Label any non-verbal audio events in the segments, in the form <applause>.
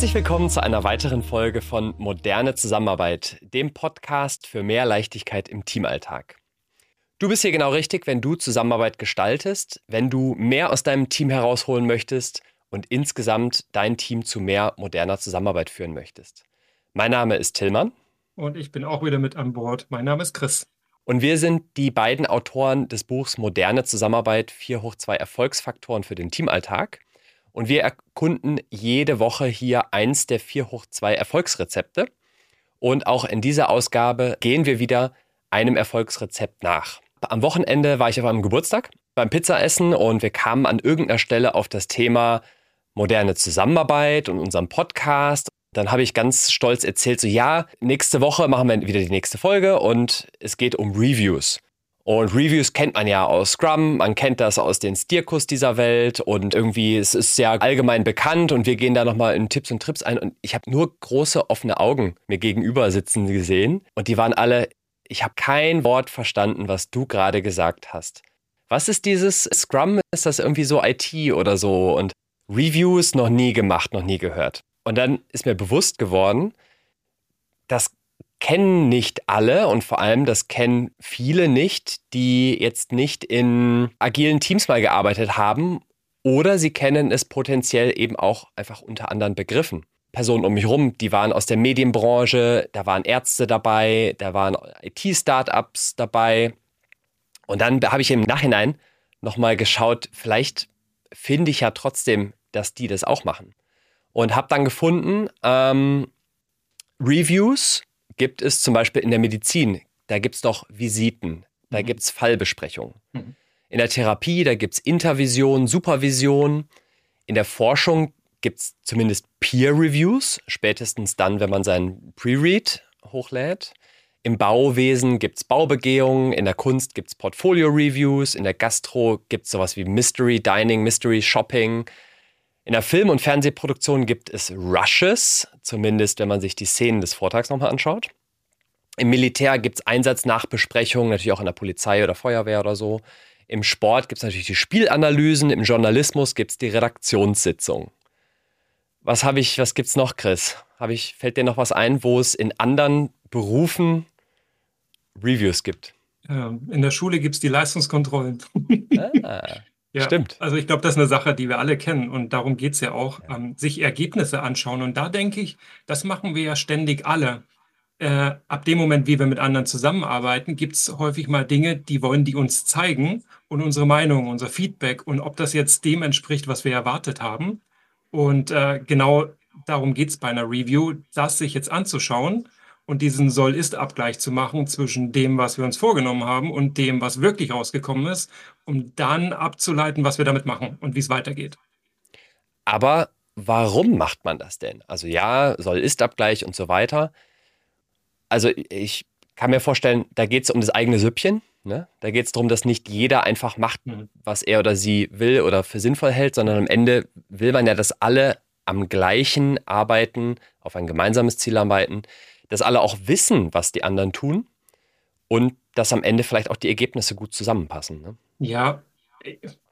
Herzlich willkommen zu einer weiteren Folge von Moderne Zusammenarbeit, dem Podcast für mehr Leichtigkeit im Teamalltag. Du bist hier genau richtig, wenn du Zusammenarbeit gestaltest, wenn du mehr aus deinem Team herausholen möchtest und insgesamt dein Team zu mehr moderner Zusammenarbeit führen möchtest. Mein Name ist Tillmann. Und ich bin auch wieder mit an Bord. Mein Name ist Chris. Und wir sind die beiden Autoren des Buchs Moderne Zusammenarbeit 4 hoch 2 Erfolgsfaktoren für den Teamalltag. Und wir erkunden jede Woche hier eins der 4 hoch 2 Erfolgsrezepte. Und auch in dieser Ausgabe gehen wir wieder einem Erfolgsrezept nach. Am Wochenende war ich auf einem Geburtstag beim Pizzaessen und wir kamen an irgendeiner Stelle auf das Thema moderne Zusammenarbeit und unseren Podcast. Dann habe ich ganz stolz erzählt, so ja, nächste Woche machen wir wieder die nächste Folge und es geht um Reviews. Und Reviews kennt man ja aus Scrum, man kennt das aus den Stierkurs dieser Welt und irgendwie es ist sehr allgemein bekannt und wir gehen da nochmal in Tipps und Trips ein und ich habe nur große offene Augen mir gegenüber sitzen gesehen und die waren alle, ich habe kein Wort verstanden, was du gerade gesagt hast. Was ist dieses Scrum? Ist das irgendwie so IT oder so? Und Reviews noch nie gemacht, noch nie gehört. Und dann ist mir bewusst geworden, das kennen nicht alle und vor allem das kennen viele nicht, die jetzt nicht in agilen Teams mal gearbeitet haben oder sie kennen es potenziell eben auch einfach unter anderen Begriffen. Personen um mich herum, die waren aus der Medienbranche, da waren Ärzte dabei, da waren IT-Startups dabei. Und dann habe ich im Nachhinein nochmal geschaut, vielleicht finde ich ja trotzdem, dass die das auch machen und habe dann gefunden, ähm, Reviews gibt es zum Beispiel in der Medizin. Da gibt es doch Visiten, da mhm. gibt es Fallbesprechungen. Mhm. In der Therapie, da gibt es Intervision, Supervision. In der Forschung gibt es zumindest Peer-Reviews, spätestens dann, wenn man seinen Pre-Read hochlädt. Im Bauwesen gibt es Baubegehungen, in der Kunst gibt es Portfolio-Reviews, in der Gastro gibt es sowas wie Mystery Dining, Mystery Shopping. In der Film- und Fernsehproduktion gibt es Rushes, zumindest wenn man sich die Szenen des Vortrags nochmal anschaut. Im Militär gibt es Einsatznachbesprechungen, natürlich auch in der Polizei oder Feuerwehr oder so. Im Sport gibt es natürlich die Spielanalysen, im Journalismus gibt es die Redaktionssitzung. Was habe ich, was gibt's noch, Chris? Habe ich, fällt dir noch was ein, wo es in anderen Berufen Reviews gibt? Ähm, in der Schule gibt es die Leistungskontrollen. Ah. Ja, Stimmt. Also ich glaube, das ist eine Sache, die wir alle kennen und darum geht es ja auch. Ähm, sich Ergebnisse anschauen. Und da denke ich, das machen wir ja ständig alle. Äh, ab dem Moment, wie wir mit anderen zusammenarbeiten, gibt es häufig mal Dinge, die wollen die uns zeigen und unsere Meinung, unser Feedback und ob das jetzt dem entspricht, was wir erwartet haben. Und äh, genau darum geht es bei einer Review, das sich jetzt anzuschauen und diesen Soll-Ist-Abgleich zu machen zwischen dem, was wir uns vorgenommen haben und dem, was wirklich rausgekommen ist, um dann abzuleiten, was wir damit machen und wie es weitergeht. Aber warum macht man das denn? Also ja, Soll-Ist-Abgleich und so weiter. Also ich kann mir vorstellen, da geht es um das eigene Süppchen. Ne? Da geht es darum, dass nicht jeder einfach macht, mhm. was er oder sie will oder für sinnvoll hält, sondern am Ende will man ja, dass alle am gleichen arbeiten, auf ein gemeinsames Ziel arbeiten dass alle auch wissen, was die anderen tun und dass am Ende vielleicht auch die Ergebnisse gut zusammenpassen. Ne? Ja,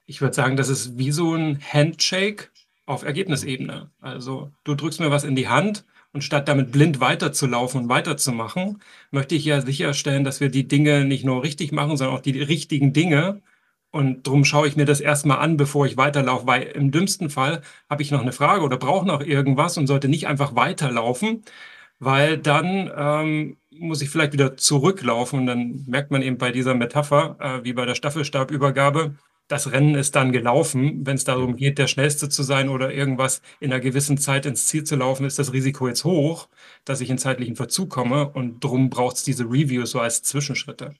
ich würde sagen, das ist wie so ein Handshake auf Ergebnisebene. Also du drückst mir was in die Hand und statt damit blind weiterzulaufen und weiterzumachen, möchte ich ja sicherstellen, dass wir die Dinge nicht nur richtig machen, sondern auch die richtigen Dinge. Und darum schaue ich mir das erstmal an, bevor ich weiterlaufe, weil im dümmsten Fall habe ich noch eine Frage oder brauche noch irgendwas und sollte nicht einfach weiterlaufen, weil dann ähm, muss ich vielleicht wieder zurücklaufen und dann merkt man eben bei dieser Metapher, äh, wie bei der Staffelstabübergabe, das Rennen ist dann gelaufen. Wenn es darum geht, der Schnellste zu sein oder irgendwas in einer gewissen Zeit ins Ziel zu laufen, ist das Risiko jetzt hoch, dass ich in zeitlichen Verzug komme und drum braucht es diese Reviews so als Zwischenschritte.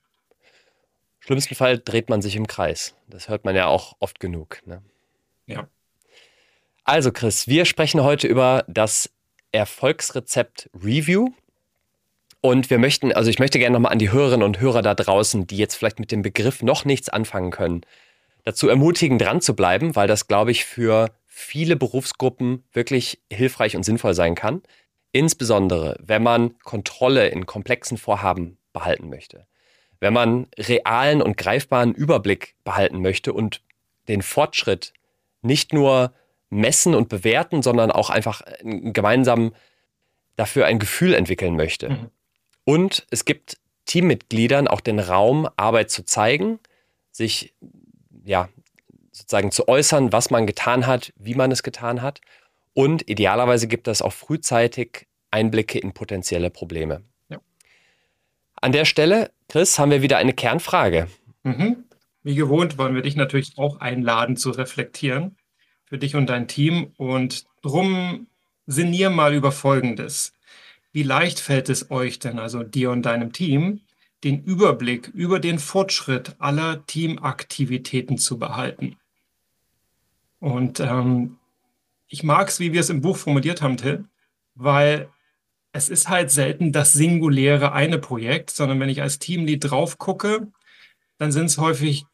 Schlimmsten Fall dreht man sich im Kreis. Das hört man ja auch oft genug. Ne? Ja. Also Chris, wir sprechen heute über das Erfolgsrezept Review. Und wir möchten, also ich möchte gerne nochmal an die Hörerinnen und Hörer da draußen, die jetzt vielleicht mit dem Begriff noch nichts anfangen können, dazu ermutigen, dran zu bleiben, weil das, glaube ich, für viele Berufsgruppen wirklich hilfreich und sinnvoll sein kann. Insbesondere, wenn man Kontrolle in komplexen Vorhaben behalten möchte. Wenn man realen und greifbaren Überblick behalten möchte und den Fortschritt nicht nur messen und bewerten, sondern auch einfach gemeinsam dafür ein Gefühl entwickeln möchte. Mhm. Und es gibt Teammitgliedern auch den Raum, Arbeit zu zeigen, sich ja sozusagen zu äußern, was man getan hat, wie man es getan hat. Und idealerweise gibt es auch frühzeitig Einblicke in potenzielle Probleme. Ja. An der Stelle, Chris, haben wir wieder eine Kernfrage. Mhm. Wie gewohnt wollen wir dich natürlich auch einladen zu reflektieren für dich und dein Team. Und drum sinnier mal über Folgendes. Wie leicht fällt es euch denn, also dir und deinem Team, den Überblick über den Fortschritt aller Teamaktivitäten zu behalten? Und ähm, ich mag es, wie wir es im Buch formuliert haben, Till, weil es ist halt selten das singuläre eine Projekt, sondern wenn ich als Teamlead drauf gucke, dann sind es häufig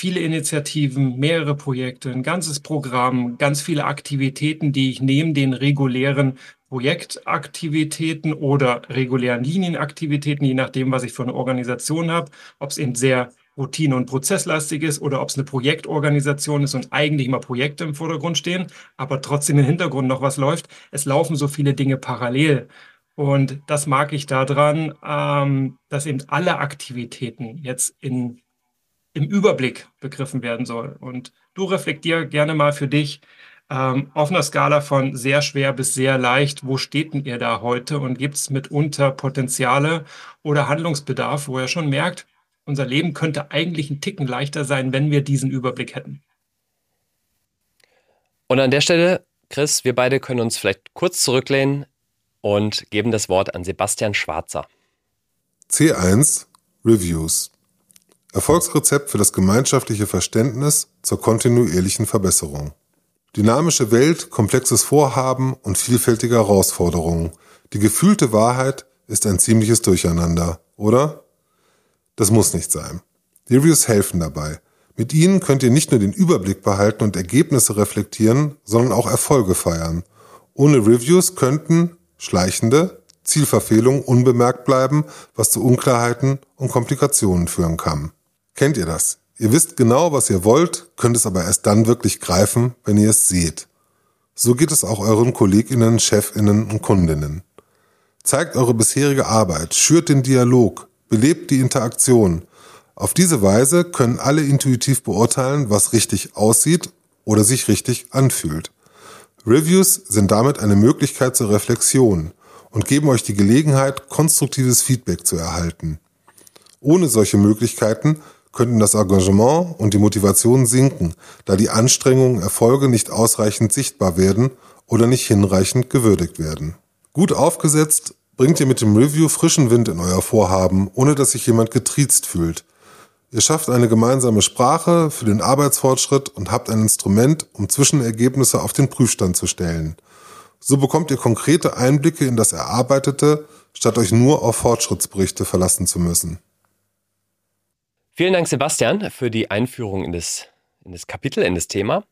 viele Initiativen, mehrere Projekte, ein ganzes Programm, ganz viele Aktivitäten, die ich neben den regulären Projektaktivitäten oder regulären Linienaktivitäten, je nachdem, was ich für eine Organisation habe, ob es eben sehr routine- und prozesslastig ist oder ob es eine Projektorganisation ist und eigentlich immer Projekte im Vordergrund stehen, aber trotzdem im Hintergrund noch was läuft. Es laufen so viele Dinge parallel. Und das mag ich daran, ähm, dass eben alle Aktivitäten jetzt in, im Überblick begriffen werden soll. Und du reflektier gerne mal für dich ähm, auf einer Skala von sehr schwer bis sehr leicht, wo steht denn ihr da heute und gibt es mitunter Potenziale oder Handlungsbedarf, wo ihr schon merkt, unser Leben könnte eigentlich ein Ticken leichter sein, wenn wir diesen Überblick hätten. Und an der Stelle, Chris, wir beide können uns vielleicht kurz zurücklehnen, und geben das Wort an Sebastian Schwarzer. C1 Reviews. Erfolgsrezept für das gemeinschaftliche Verständnis zur kontinuierlichen Verbesserung. Dynamische Welt, komplexes Vorhaben und vielfältige Herausforderungen. Die gefühlte Wahrheit ist ein ziemliches Durcheinander, oder? Das muss nicht sein. Reviews helfen dabei. Mit ihnen könnt ihr nicht nur den Überblick behalten und Ergebnisse reflektieren, sondern auch Erfolge feiern. Ohne Reviews könnten schleichende Zielverfehlungen unbemerkt bleiben, was zu Unklarheiten und Komplikationen führen kann. Kennt ihr das? Ihr wisst genau, was ihr wollt, könnt es aber erst dann wirklich greifen, wenn ihr es seht. So geht es auch euren Kolleginnen, Chefinnen und Kundinnen. Zeigt eure bisherige Arbeit, schürt den Dialog, belebt die Interaktion. Auf diese Weise können alle intuitiv beurteilen, was richtig aussieht oder sich richtig anfühlt. Reviews sind damit eine Möglichkeit zur Reflexion und geben euch die Gelegenheit, konstruktives Feedback zu erhalten. Ohne solche Möglichkeiten könnten das Engagement und die Motivation sinken, da die Anstrengungen, Erfolge nicht ausreichend sichtbar werden oder nicht hinreichend gewürdigt werden. Gut aufgesetzt bringt ihr mit dem Review frischen Wind in euer Vorhaben, ohne dass sich jemand getriezt fühlt. Ihr schafft eine gemeinsame Sprache für den Arbeitsfortschritt und habt ein Instrument, um Zwischenergebnisse auf den Prüfstand zu stellen. So bekommt ihr konkrete Einblicke in das Erarbeitete, statt euch nur auf Fortschrittsberichte verlassen zu müssen. Vielen Dank, Sebastian, für die Einführung in das, in das Kapitel, in das Thema.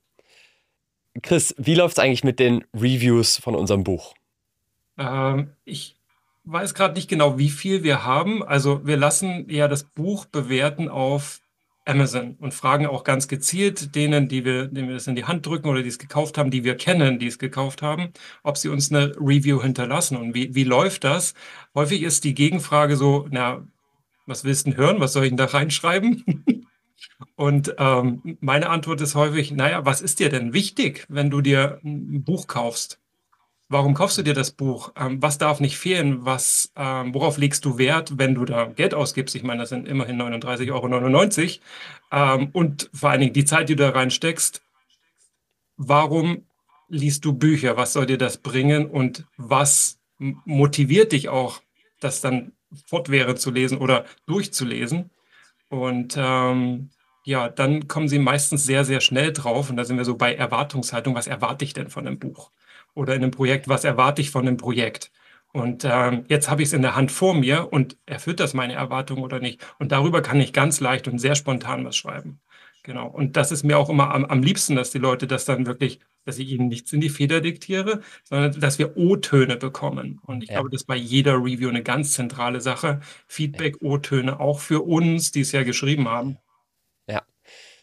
Chris, wie läuft es eigentlich mit den Reviews von unserem Buch? Ähm, ich weiß gerade nicht genau, wie viel wir haben. Also wir lassen ja das Buch bewerten auf Amazon und fragen auch ganz gezielt denen, die wir, denen wir das in die Hand drücken oder die es gekauft haben, die wir kennen, die es gekauft haben, ob sie uns eine Review hinterlassen. Und wie, wie läuft das? Häufig ist die Gegenfrage so, na, was willst du denn hören? Was soll ich denn da reinschreiben? <laughs> Und ähm, meine Antwort ist häufig, naja, was ist dir denn wichtig, wenn du dir ein Buch kaufst? Warum kaufst du dir das Buch? Ähm, was darf nicht fehlen? Was, ähm, worauf legst du Wert, wenn du da Geld ausgibst? Ich meine, das sind immerhin 39,99 Euro. Ähm, und vor allen Dingen die Zeit, die du da reinsteckst. Warum liest du Bücher? Was soll dir das bringen? Und was motiviert dich auch, das dann fortwährend zu lesen oder durchzulesen? Und ähm, ja, dann kommen sie meistens sehr, sehr schnell drauf. Und da sind wir so bei Erwartungshaltung. Was erwarte ich denn von einem Buch? oder in einem Projekt, was erwarte ich von einem Projekt. Und ähm, jetzt habe ich es in der Hand vor mir und erfüllt das meine Erwartungen oder nicht. Und darüber kann ich ganz leicht und sehr spontan was schreiben. Genau. Und das ist mir auch immer am, am liebsten, dass die Leute das dann wirklich, dass ich ihnen nichts in die Feder diktiere, sondern dass wir O-Töne bekommen. Und ich ja. glaube, das ist bei jeder Review eine ganz zentrale Sache. Feedback, O-Töne, auch für uns, die es ja geschrieben haben. Ja.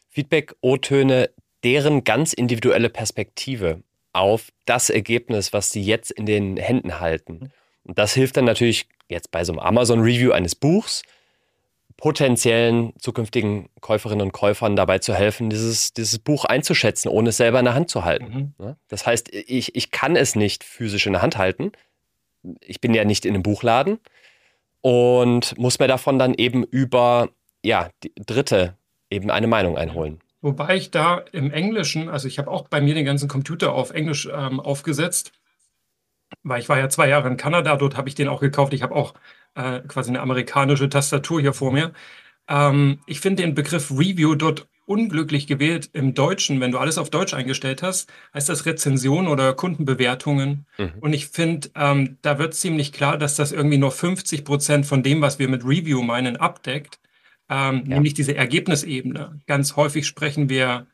Feedback, O-Töne, deren ganz individuelle Perspektive auf das Ergebnis, was sie jetzt in den Händen halten. Und das hilft dann natürlich jetzt bei so einem Amazon-Review eines Buchs, potenziellen zukünftigen Käuferinnen und Käufern dabei zu helfen, dieses, dieses Buch einzuschätzen, ohne es selber in der Hand zu halten. Mhm. Das heißt, ich, ich kann es nicht physisch in der Hand halten. Ich bin ja nicht in einem Buchladen und muss mir davon dann eben über ja, die Dritte eben eine Meinung einholen. Wobei ich da im Englischen, also ich habe auch bei mir den ganzen Computer auf Englisch ähm, aufgesetzt, weil ich war ja zwei Jahre in Kanada, dort habe ich den auch gekauft. Ich habe auch äh, quasi eine amerikanische Tastatur hier vor mir. Ähm, ich finde den Begriff Review dort unglücklich gewählt im Deutschen. Wenn du alles auf Deutsch eingestellt hast, heißt das Rezension oder Kundenbewertungen. Mhm. Und ich finde, ähm, da wird ziemlich klar, dass das irgendwie nur 50 Prozent von dem, was wir mit Review meinen, abdeckt ähm, ja. nämlich diese Ergebnisebene. Ganz häufig sprechen wir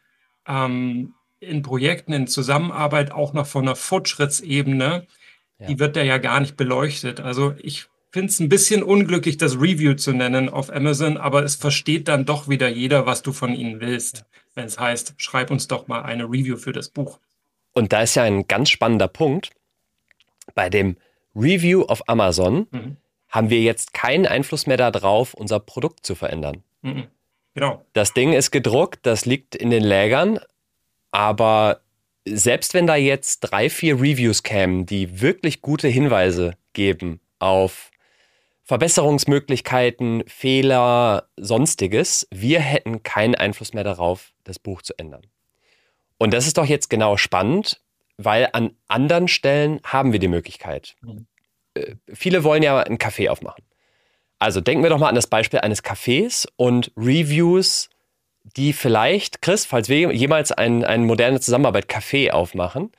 ähm, in Projekten, in Zusammenarbeit auch noch von einer Fortschrittsebene. Ja. Die wird da ja gar nicht beleuchtet. Also ich finde es ein bisschen unglücklich, das Review zu nennen auf Amazon, aber es versteht dann doch wieder jeder, was du von ihnen willst, wenn es heißt, schreib uns doch mal eine Review für das Buch. Und da ist ja ein ganz spannender Punkt. Bei dem Review auf Amazon mhm haben wir jetzt keinen Einfluss mehr darauf, unser Produkt zu verändern. Mhm. Genau. Das Ding ist gedruckt, das liegt in den Lägern, aber selbst wenn da jetzt drei, vier Reviews kämen, die wirklich gute Hinweise geben auf Verbesserungsmöglichkeiten, Fehler, sonstiges, wir hätten keinen Einfluss mehr darauf, das Buch zu ändern. Und das ist doch jetzt genau spannend, weil an anderen Stellen haben wir die Möglichkeit. Mhm. Äh, viele wollen ja einen Café aufmachen. Also denken wir doch mal an das Beispiel eines Cafés und Reviews, die vielleicht, Chris, falls wir jemals ein, ein moderne Zusammenarbeit Café aufmachen,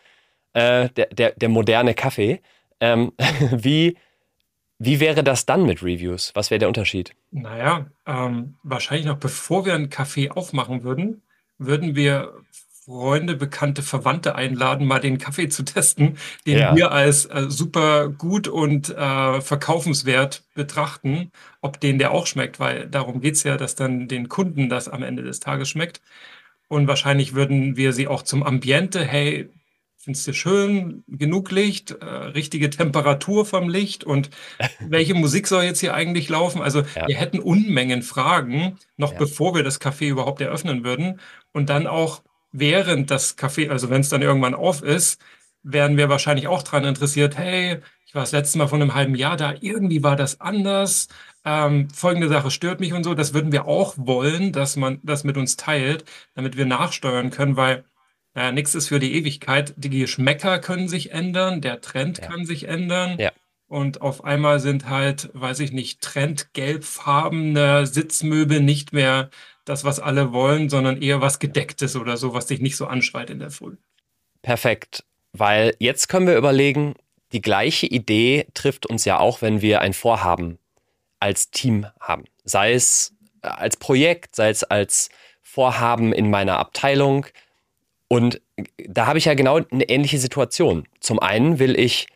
äh, der, der, der moderne Kaffee, ähm, <laughs> wie, wie wäre das dann mit Reviews? Was wäre der Unterschied? Naja, ähm, wahrscheinlich noch bevor wir einen Café aufmachen würden, würden wir Freunde, Bekannte, Verwandte einladen, mal den Kaffee zu testen, den ja. wir als äh, super gut und äh, verkaufenswert betrachten, ob den der auch schmeckt, weil darum geht es ja, dass dann den Kunden das am Ende des Tages schmeckt. Und wahrscheinlich würden wir sie auch zum Ambiente, hey, findest du schön, genug Licht, äh, richtige Temperatur vom Licht und <laughs> welche Musik soll jetzt hier eigentlich laufen? Also ja. wir hätten Unmengen Fragen, noch ja. bevor wir das Café überhaupt eröffnen würden. Und dann auch während das Café, also wenn es dann irgendwann auf ist, werden wir wahrscheinlich auch daran interessiert, hey, ich war das letzte Mal vor einem halben Jahr da, irgendwie war das anders. Ähm, folgende Sache stört mich und so. Das würden wir auch wollen, dass man das mit uns teilt, damit wir nachsteuern können, weil naja, nichts ist für die Ewigkeit. Die Geschmäcker können sich ändern, der Trend ja. kann sich ändern. Ja. Und auf einmal sind halt, weiß ich nicht, trendgelbfarbene Sitzmöbel nicht mehr das, was alle wollen, sondern eher was Gedecktes oder so, was dich nicht so anschreit in der Früh. Perfekt, weil jetzt können wir überlegen, die gleiche Idee trifft uns ja auch, wenn wir ein Vorhaben als Team haben. Sei es als Projekt, sei es als Vorhaben in meiner Abteilung. Und da habe ich ja genau eine ähnliche Situation. Zum einen will ich,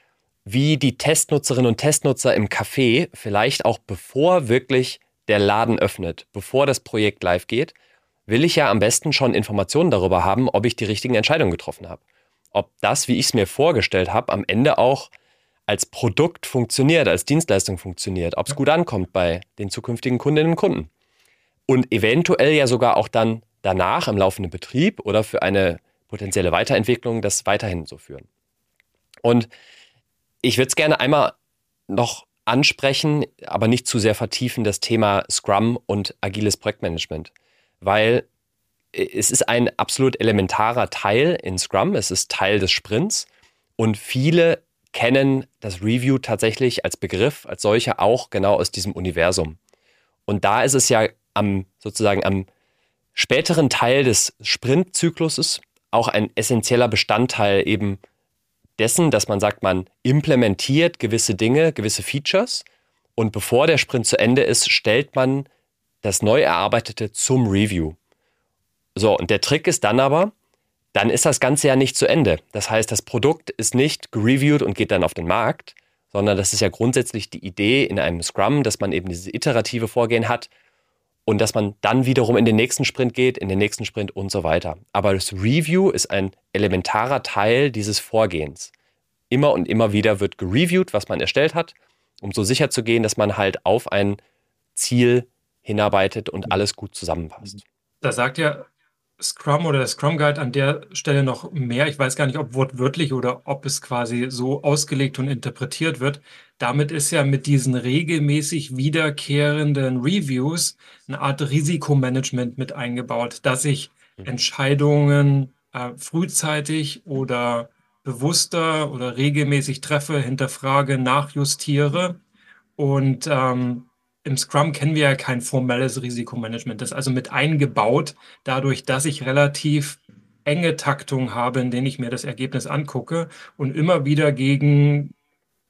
wie die Testnutzerinnen und Testnutzer im Café, vielleicht auch bevor wirklich der Laden öffnet, bevor das Projekt live geht, will ich ja am besten schon Informationen darüber haben, ob ich die richtigen Entscheidungen getroffen habe. Ob das, wie ich es mir vorgestellt habe, am Ende auch als Produkt funktioniert, als Dienstleistung funktioniert, ob es gut ankommt bei den zukünftigen Kundinnen und Kunden. Und eventuell ja sogar auch dann danach im laufenden Betrieb oder für eine potenzielle Weiterentwicklung das weiterhin so führen. Und ich würde es gerne einmal noch ansprechen, aber nicht zu sehr vertiefen, das Thema Scrum und agiles Projektmanagement. Weil es ist ein absolut elementarer Teil in Scrum, es ist Teil des Sprints und viele kennen das Review tatsächlich als Begriff, als solcher auch genau aus diesem Universum. Und da ist es ja am sozusagen am späteren Teil des Sprintzykluses auch ein essentieller Bestandteil eben dessen, dass man sagt, man implementiert gewisse Dinge, gewisse Features und bevor der Sprint zu Ende ist, stellt man das neu erarbeitete zum Review. So, und der Trick ist dann aber, dann ist das Ganze ja nicht zu Ende. Das heißt, das Produkt ist nicht gereviewt und geht dann auf den Markt, sondern das ist ja grundsätzlich die Idee in einem Scrum, dass man eben dieses iterative Vorgehen hat. Und dass man dann wiederum in den nächsten Sprint geht, in den nächsten Sprint und so weiter. Aber das Review ist ein elementarer Teil dieses Vorgehens. Immer und immer wieder wird gereviewt, was man erstellt hat, um so sicher zu gehen, dass man halt auf ein Ziel hinarbeitet und alles gut zusammenpasst. Da sagt ja Scrum oder der Scrum Guide an der Stelle noch mehr. Ich weiß gar nicht, ob wortwörtlich oder ob es quasi so ausgelegt und interpretiert wird. Damit ist ja mit diesen regelmäßig wiederkehrenden Reviews eine Art Risikomanagement mit eingebaut, dass ich mhm. Entscheidungen äh, frühzeitig oder bewusster oder regelmäßig treffe, hinterfrage, nachjustiere und ähm, im Scrum kennen wir ja kein formelles Risikomanagement. Das ist also mit eingebaut, dadurch, dass ich relativ enge Taktung habe, in denen ich mir das Ergebnis angucke und immer wieder gegen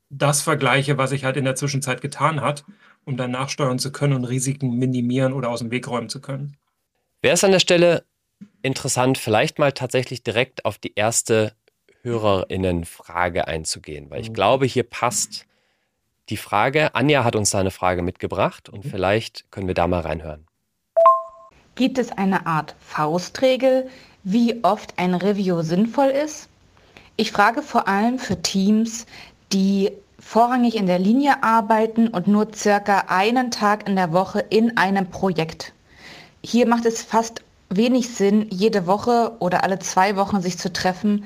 das vergleiche, was ich halt in der Zwischenzeit getan hat, um dann nachsteuern zu können und Risiken minimieren oder aus dem Weg räumen zu können. Wäre es an der Stelle interessant, vielleicht mal tatsächlich direkt auf die erste Hörerinnenfrage einzugehen, weil ich mhm. glaube, hier passt die Frage. Anja hat uns da eine Frage mitgebracht und vielleicht können wir da mal reinhören. Gibt es eine Art Faustregel, wie oft ein Review sinnvoll ist? Ich frage vor allem für Teams, die vorrangig in der Linie arbeiten und nur circa einen Tag in der Woche in einem Projekt. Hier macht es fast wenig Sinn, jede Woche oder alle zwei Wochen sich zu treffen,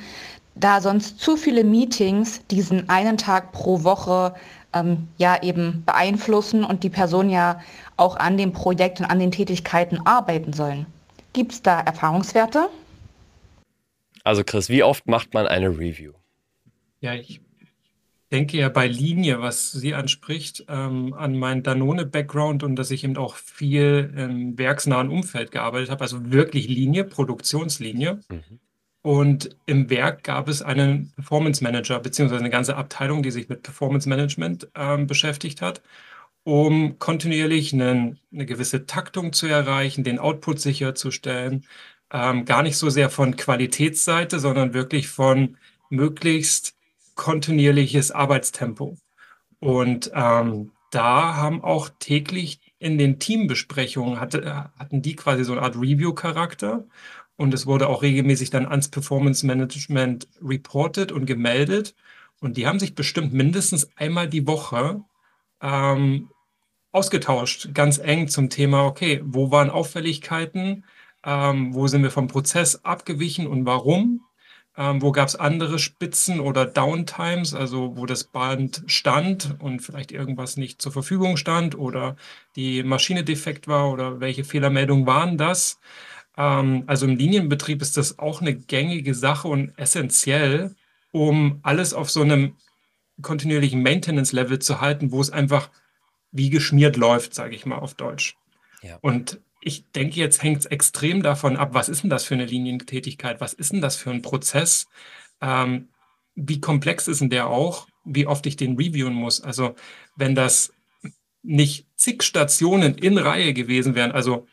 da sonst zu viele Meetings diesen einen Tag pro Woche ähm, ja eben beeinflussen und die Person ja auch an dem Projekt und an den Tätigkeiten arbeiten sollen. Gibt es da Erfahrungswerte? Also Chris, wie oft macht man eine Review? Ja, ich denke ja bei Linie, was sie anspricht, ähm, an meinen Danone-Background und dass ich eben auch viel im werksnahen Umfeld gearbeitet habe, also wirklich Linie, Produktionslinie. Mhm. Und im Werk gab es einen Performance Manager, beziehungsweise eine ganze Abteilung, die sich mit Performance Management ähm, beschäftigt hat, um kontinuierlich einen, eine gewisse Taktung zu erreichen, den Output sicherzustellen. Ähm, gar nicht so sehr von Qualitätsseite, sondern wirklich von möglichst kontinuierliches Arbeitstempo. Und ähm, da haben auch täglich in den Teambesprechungen hatte, hatten die quasi so eine Art Review-Charakter und es wurde auch regelmäßig dann ans Performance Management reported und gemeldet. Und die haben sich bestimmt mindestens einmal die Woche ähm, ausgetauscht, ganz eng zum Thema, okay, wo waren Auffälligkeiten, ähm, wo sind wir vom Prozess abgewichen und warum, ähm, wo gab es andere Spitzen oder Downtimes, also wo das Band stand und vielleicht irgendwas nicht zur Verfügung stand oder die Maschine defekt war oder welche Fehlermeldungen waren das. Ähm, also im Linienbetrieb ist das auch eine gängige Sache und essentiell, um alles auf so einem kontinuierlichen Maintenance-Level zu halten, wo es einfach wie geschmiert läuft, sage ich mal auf Deutsch. Ja. Und ich denke, jetzt hängt es extrem davon ab, was ist denn das für eine Linientätigkeit? Was ist denn das für ein Prozess? Ähm, wie komplex ist denn der auch? Wie oft ich den reviewen muss? Also, wenn das nicht zig Stationen in Reihe gewesen wären, also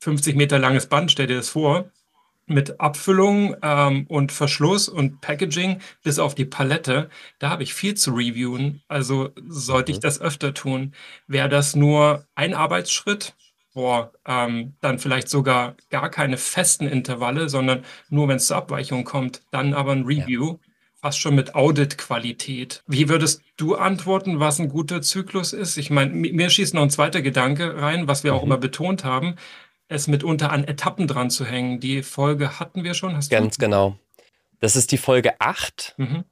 50 Meter langes Band, stell dir das vor, mit Abfüllung ähm, und Verschluss und Packaging bis auf die Palette. Da habe ich viel zu reviewen. Also sollte ich mhm. das öfter tun. Wäre das nur ein Arbeitsschritt? Boah, ähm, dann vielleicht sogar gar keine festen Intervalle, sondern nur wenn es zur Abweichung kommt, dann aber ein Review. Ja. Fast schon mit Audit-Qualität. Wie würdest du antworten, was ein guter Zyklus ist? Ich meine, mir schießt noch ein zweiter Gedanke rein, was wir mhm. auch immer betont haben es mitunter an Etappen dran zu hängen. Die Folge hatten wir schon. Hast Ganz du? genau. Das ist die Folge 8 mhm.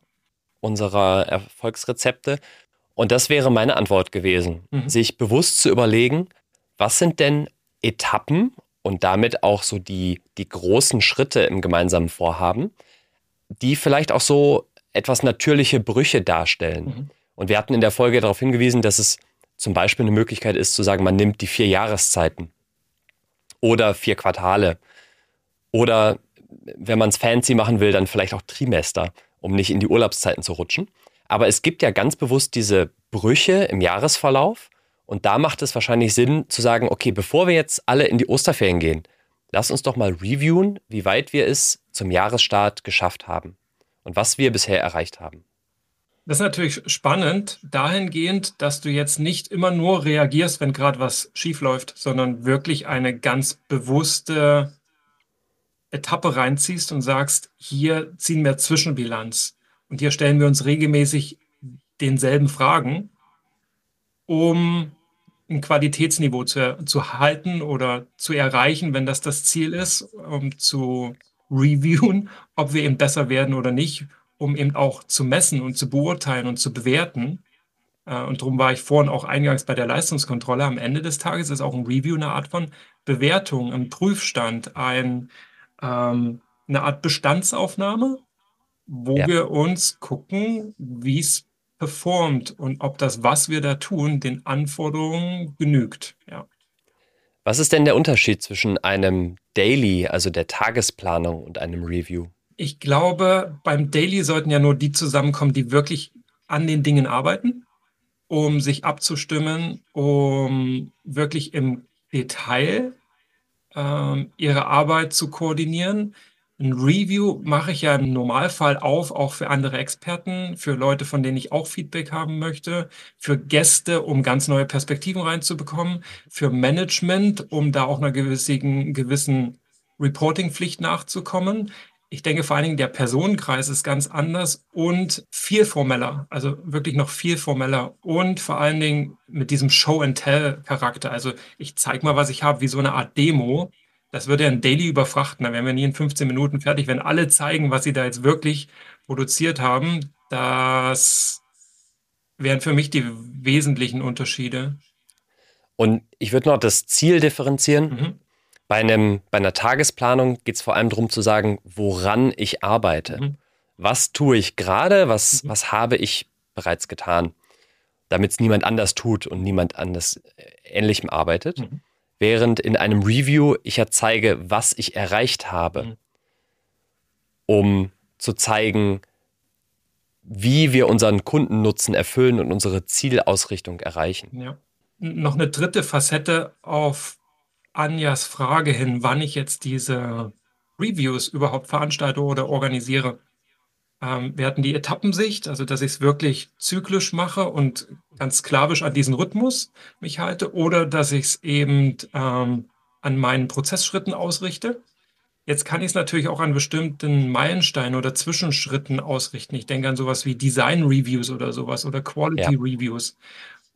unserer Erfolgsrezepte. Und das wäre meine Antwort gewesen, mhm. sich bewusst zu überlegen, was sind denn Etappen und damit auch so die, die großen Schritte im gemeinsamen Vorhaben, die vielleicht auch so etwas natürliche Brüche darstellen. Mhm. Und wir hatten in der Folge darauf hingewiesen, dass es zum Beispiel eine Möglichkeit ist zu sagen, man nimmt die vier Jahreszeiten oder vier Quartale. Oder wenn man es fancy machen will, dann vielleicht auch Trimester, um nicht in die Urlaubszeiten zu rutschen. Aber es gibt ja ganz bewusst diese Brüche im Jahresverlauf. Und da macht es wahrscheinlich Sinn zu sagen, okay, bevor wir jetzt alle in die Osterferien gehen, lass uns doch mal reviewen, wie weit wir es zum Jahresstart geschafft haben und was wir bisher erreicht haben. Das ist natürlich spannend, dahingehend, dass du jetzt nicht immer nur reagierst, wenn gerade was schief läuft, sondern wirklich eine ganz bewusste Etappe reinziehst und sagst, hier ziehen wir Zwischenbilanz. Und hier stellen wir uns regelmäßig denselben Fragen, um ein Qualitätsniveau zu, zu halten oder zu erreichen, wenn das das Ziel ist, um zu reviewen, ob wir eben besser werden oder nicht um eben auch zu messen und zu beurteilen und zu bewerten. Äh, und darum war ich vorhin auch eingangs bei der Leistungskontrolle. Am Ende des Tages ist auch ein Review eine Art von Bewertung, ein Prüfstand, ein, ähm, eine Art Bestandsaufnahme, wo ja. wir uns gucken, wie es performt und ob das, was wir da tun, den Anforderungen genügt. Ja. Was ist denn der Unterschied zwischen einem Daily, also der Tagesplanung, und einem Review? Ich glaube, beim Daily sollten ja nur die zusammenkommen, die wirklich an den Dingen arbeiten, um sich abzustimmen, um wirklich im Detail ähm, ihre Arbeit zu koordinieren. Ein Review mache ich ja im Normalfall auf, auch für andere Experten, für Leute, von denen ich auch Feedback haben möchte, für Gäste, um ganz neue Perspektiven reinzubekommen, für Management, um da auch einer gewissen, gewissen Reporting-Pflicht nachzukommen ich denke vor allen Dingen, der Personenkreis ist ganz anders und viel formeller, also wirklich noch viel formeller und vor allen Dingen mit diesem Show-and-Tell-Charakter. Also ich zeige mal, was ich habe, wie so eine Art Demo. Das würde ja ein Daily überfrachten. Da wären wir nie in 15 Minuten fertig, wenn alle zeigen, was sie da jetzt wirklich produziert haben. Das wären für mich die wesentlichen Unterschiede. Und ich würde noch das Ziel differenzieren. Mhm. Bei, einem, bei einer Tagesplanung geht es vor allem darum zu sagen, woran ich arbeite. Mhm. Was tue ich gerade? Was, mhm. was habe ich bereits getan? Damit es niemand anders tut und niemand anders äh, Ähnlichem arbeitet. Mhm. Während in einem Review ich ja zeige, was ich erreicht habe, mhm. um zu zeigen, wie wir unseren Kundennutzen erfüllen und unsere Zielausrichtung erreichen. Ja. Noch eine dritte Facette auf Anjas Frage hin, wann ich jetzt diese Reviews überhaupt veranstalte oder organisiere. Ähm, wir hatten die Etappensicht, also dass ich es wirklich zyklisch mache und ganz sklavisch an diesen Rhythmus mich halte oder dass ich es eben ähm, an meinen Prozessschritten ausrichte. Jetzt kann ich es natürlich auch an bestimmten Meilensteinen oder Zwischenschritten ausrichten. Ich denke an sowas wie Design Reviews oder sowas oder Quality ja. Reviews.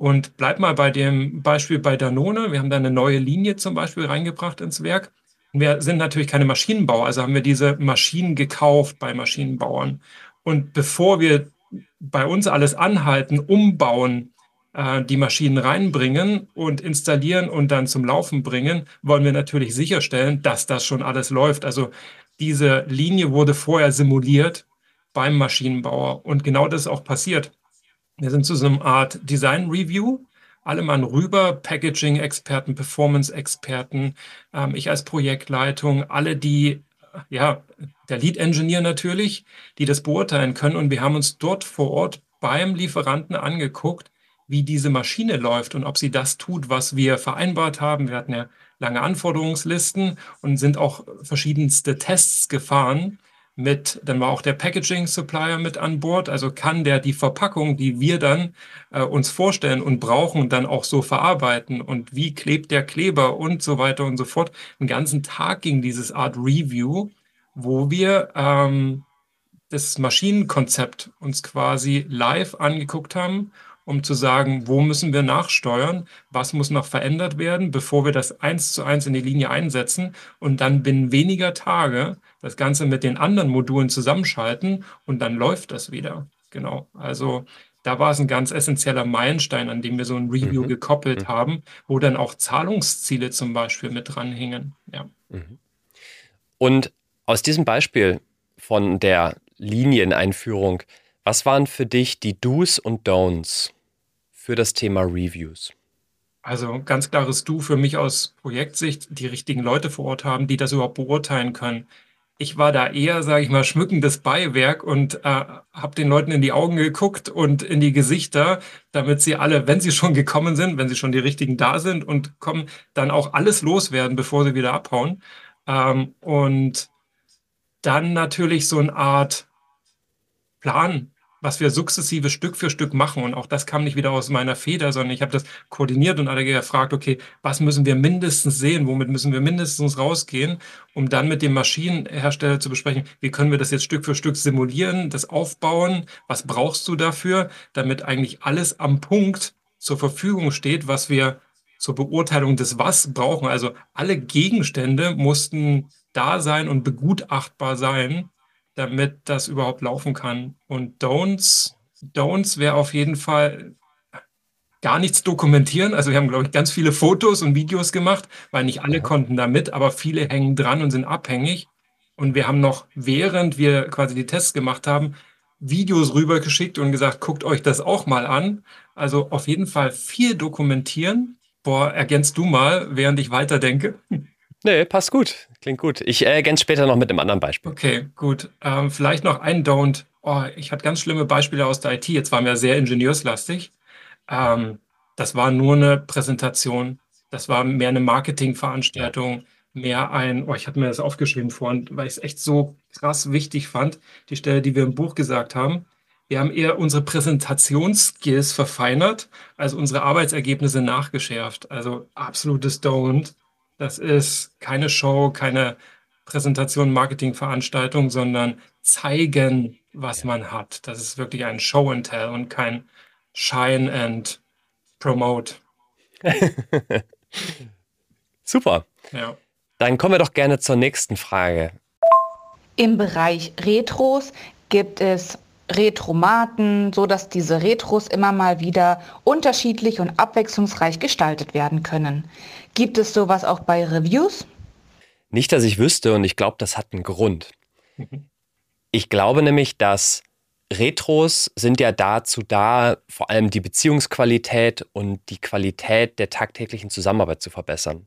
Und bleib mal bei dem Beispiel bei Danone. Wir haben da eine neue Linie zum Beispiel reingebracht ins Werk. Wir sind natürlich keine Maschinenbauer, also haben wir diese Maschinen gekauft bei Maschinenbauern. Und bevor wir bei uns alles anhalten, umbauen, äh, die Maschinen reinbringen und installieren und dann zum Laufen bringen, wollen wir natürlich sicherstellen, dass das schon alles läuft. Also diese Linie wurde vorher simuliert beim Maschinenbauer und genau das ist auch passiert. Wir sind zu so einer Art Design Review. Alle Mann rüber, Packaging-Experten, Performance-Experten, ähm, ich als Projektleitung, alle, die, ja, der Lead-Engineer natürlich, die das beurteilen können. Und wir haben uns dort vor Ort beim Lieferanten angeguckt, wie diese Maschine läuft und ob sie das tut, was wir vereinbart haben. Wir hatten ja lange Anforderungslisten und sind auch verschiedenste Tests gefahren, mit, dann war auch der Packaging Supplier mit an Bord. Also kann der die Verpackung, die wir dann äh, uns vorstellen und brauchen, dann auch so verarbeiten und wie klebt der Kleber und so weiter und so fort. Den ganzen Tag ging dieses Art Review, wo wir ähm, das Maschinenkonzept uns quasi live angeguckt haben um zu sagen, wo müssen wir nachsteuern, was muss noch verändert werden, bevor wir das eins zu eins in die Linie einsetzen und dann binnen weniger Tage das Ganze mit den anderen Modulen zusammenschalten und dann läuft das wieder. Genau. Also da war es ein ganz essentieller Meilenstein, an dem wir so ein Review mhm. gekoppelt mhm. haben, wo dann auch Zahlungsziele zum Beispiel mit dranhingen. Ja. Mhm. Und aus diesem Beispiel von der Linieneinführung was waren für dich die Do's und Don'ts für das Thema Reviews? Also ganz klares Du für mich aus Projektsicht, die richtigen Leute vor Ort haben, die das überhaupt beurteilen können. Ich war da eher, sage ich mal, schmückendes Beiwerk und äh, habe den Leuten in die Augen geguckt und in die Gesichter, damit sie alle, wenn sie schon gekommen sind, wenn sie schon die richtigen da sind und kommen, dann auch alles loswerden, bevor sie wieder abhauen. Ähm, und dann natürlich so eine Art Plan was wir sukzessive Stück für Stück machen. Und auch das kam nicht wieder aus meiner Feder, sondern ich habe das koordiniert und alle gefragt, okay, was müssen wir mindestens sehen, womit müssen wir mindestens rausgehen, um dann mit dem Maschinenhersteller zu besprechen, wie können wir das jetzt Stück für Stück simulieren, das aufbauen, was brauchst du dafür, damit eigentlich alles am Punkt zur Verfügung steht, was wir zur Beurteilung des Was brauchen. Also alle Gegenstände mussten da sein und begutachtbar sein, damit das überhaupt laufen kann. Und Don'ts, Don'ts wäre auf jeden Fall gar nichts dokumentieren. Also wir haben, glaube ich, ganz viele Fotos und Videos gemacht, weil nicht alle konnten da mit, aber viele hängen dran und sind abhängig. Und wir haben noch, während wir quasi die Tests gemacht haben, Videos rübergeschickt und gesagt, guckt euch das auch mal an. Also auf jeden Fall viel dokumentieren. Boah, ergänzt du mal, während ich weiterdenke. <laughs> Nee, passt gut. Klingt gut. Ich ergänze später noch mit einem anderen Beispiel. Okay, gut. Ähm, vielleicht noch ein Don't. Oh, ich hatte ganz schlimme Beispiele aus der IT. Jetzt waren wir sehr ingenieurslastig. Ähm, das war nur eine Präsentation. Das war mehr eine Marketingveranstaltung, mehr ein, oh, ich hatte mir das aufgeschrieben vorhin, weil ich es echt so krass wichtig fand, die Stelle, die wir im Buch gesagt haben. Wir haben eher unsere Präsentationsskills verfeinert, als unsere Arbeitsergebnisse nachgeschärft. Also absolutes Don't. Das ist keine Show, keine Präsentation, Marketingveranstaltung, sondern zeigen, was ja. man hat. Das ist wirklich ein Show and Tell und kein Shine and Promote. <laughs> Super. Ja. Dann kommen wir doch gerne zur nächsten Frage. Im Bereich Retros gibt es Retromaten, sodass diese Retros immer mal wieder unterschiedlich und abwechslungsreich gestaltet werden können. Gibt es sowas auch bei Reviews? Nicht, dass ich wüsste und ich glaube, das hat einen Grund. Ich glaube nämlich, dass Retros sind ja dazu da, vor allem die Beziehungsqualität und die Qualität der tagtäglichen Zusammenarbeit zu verbessern.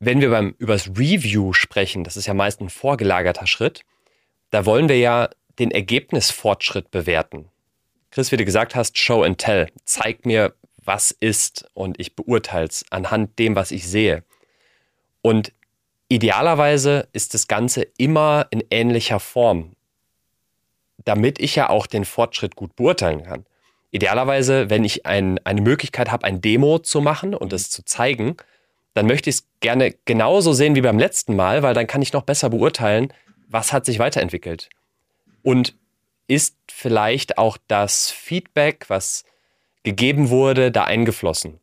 Wenn wir beim übers Review sprechen, das ist ja meist ein vorgelagerter Schritt, da wollen wir ja den Ergebnisfortschritt bewerten. Chris, wie du gesagt hast, Show and Tell. Zeig mir, was ist und ich beurteile es anhand dem, was ich sehe. Und idealerweise ist das Ganze immer in ähnlicher Form, damit ich ja auch den Fortschritt gut beurteilen kann. Idealerweise, wenn ich ein, eine Möglichkeit habe, ein Demo zu machen und es zu zeigen, dann möchte ich es gerne genauso sehen wie beim letzten Mal, weil dann kann ich noch besser beurteilen, was hat sich weiterentwickelt. Und ist vielleicht auch das Feedback, was gegeben wurde, da eingeflossen.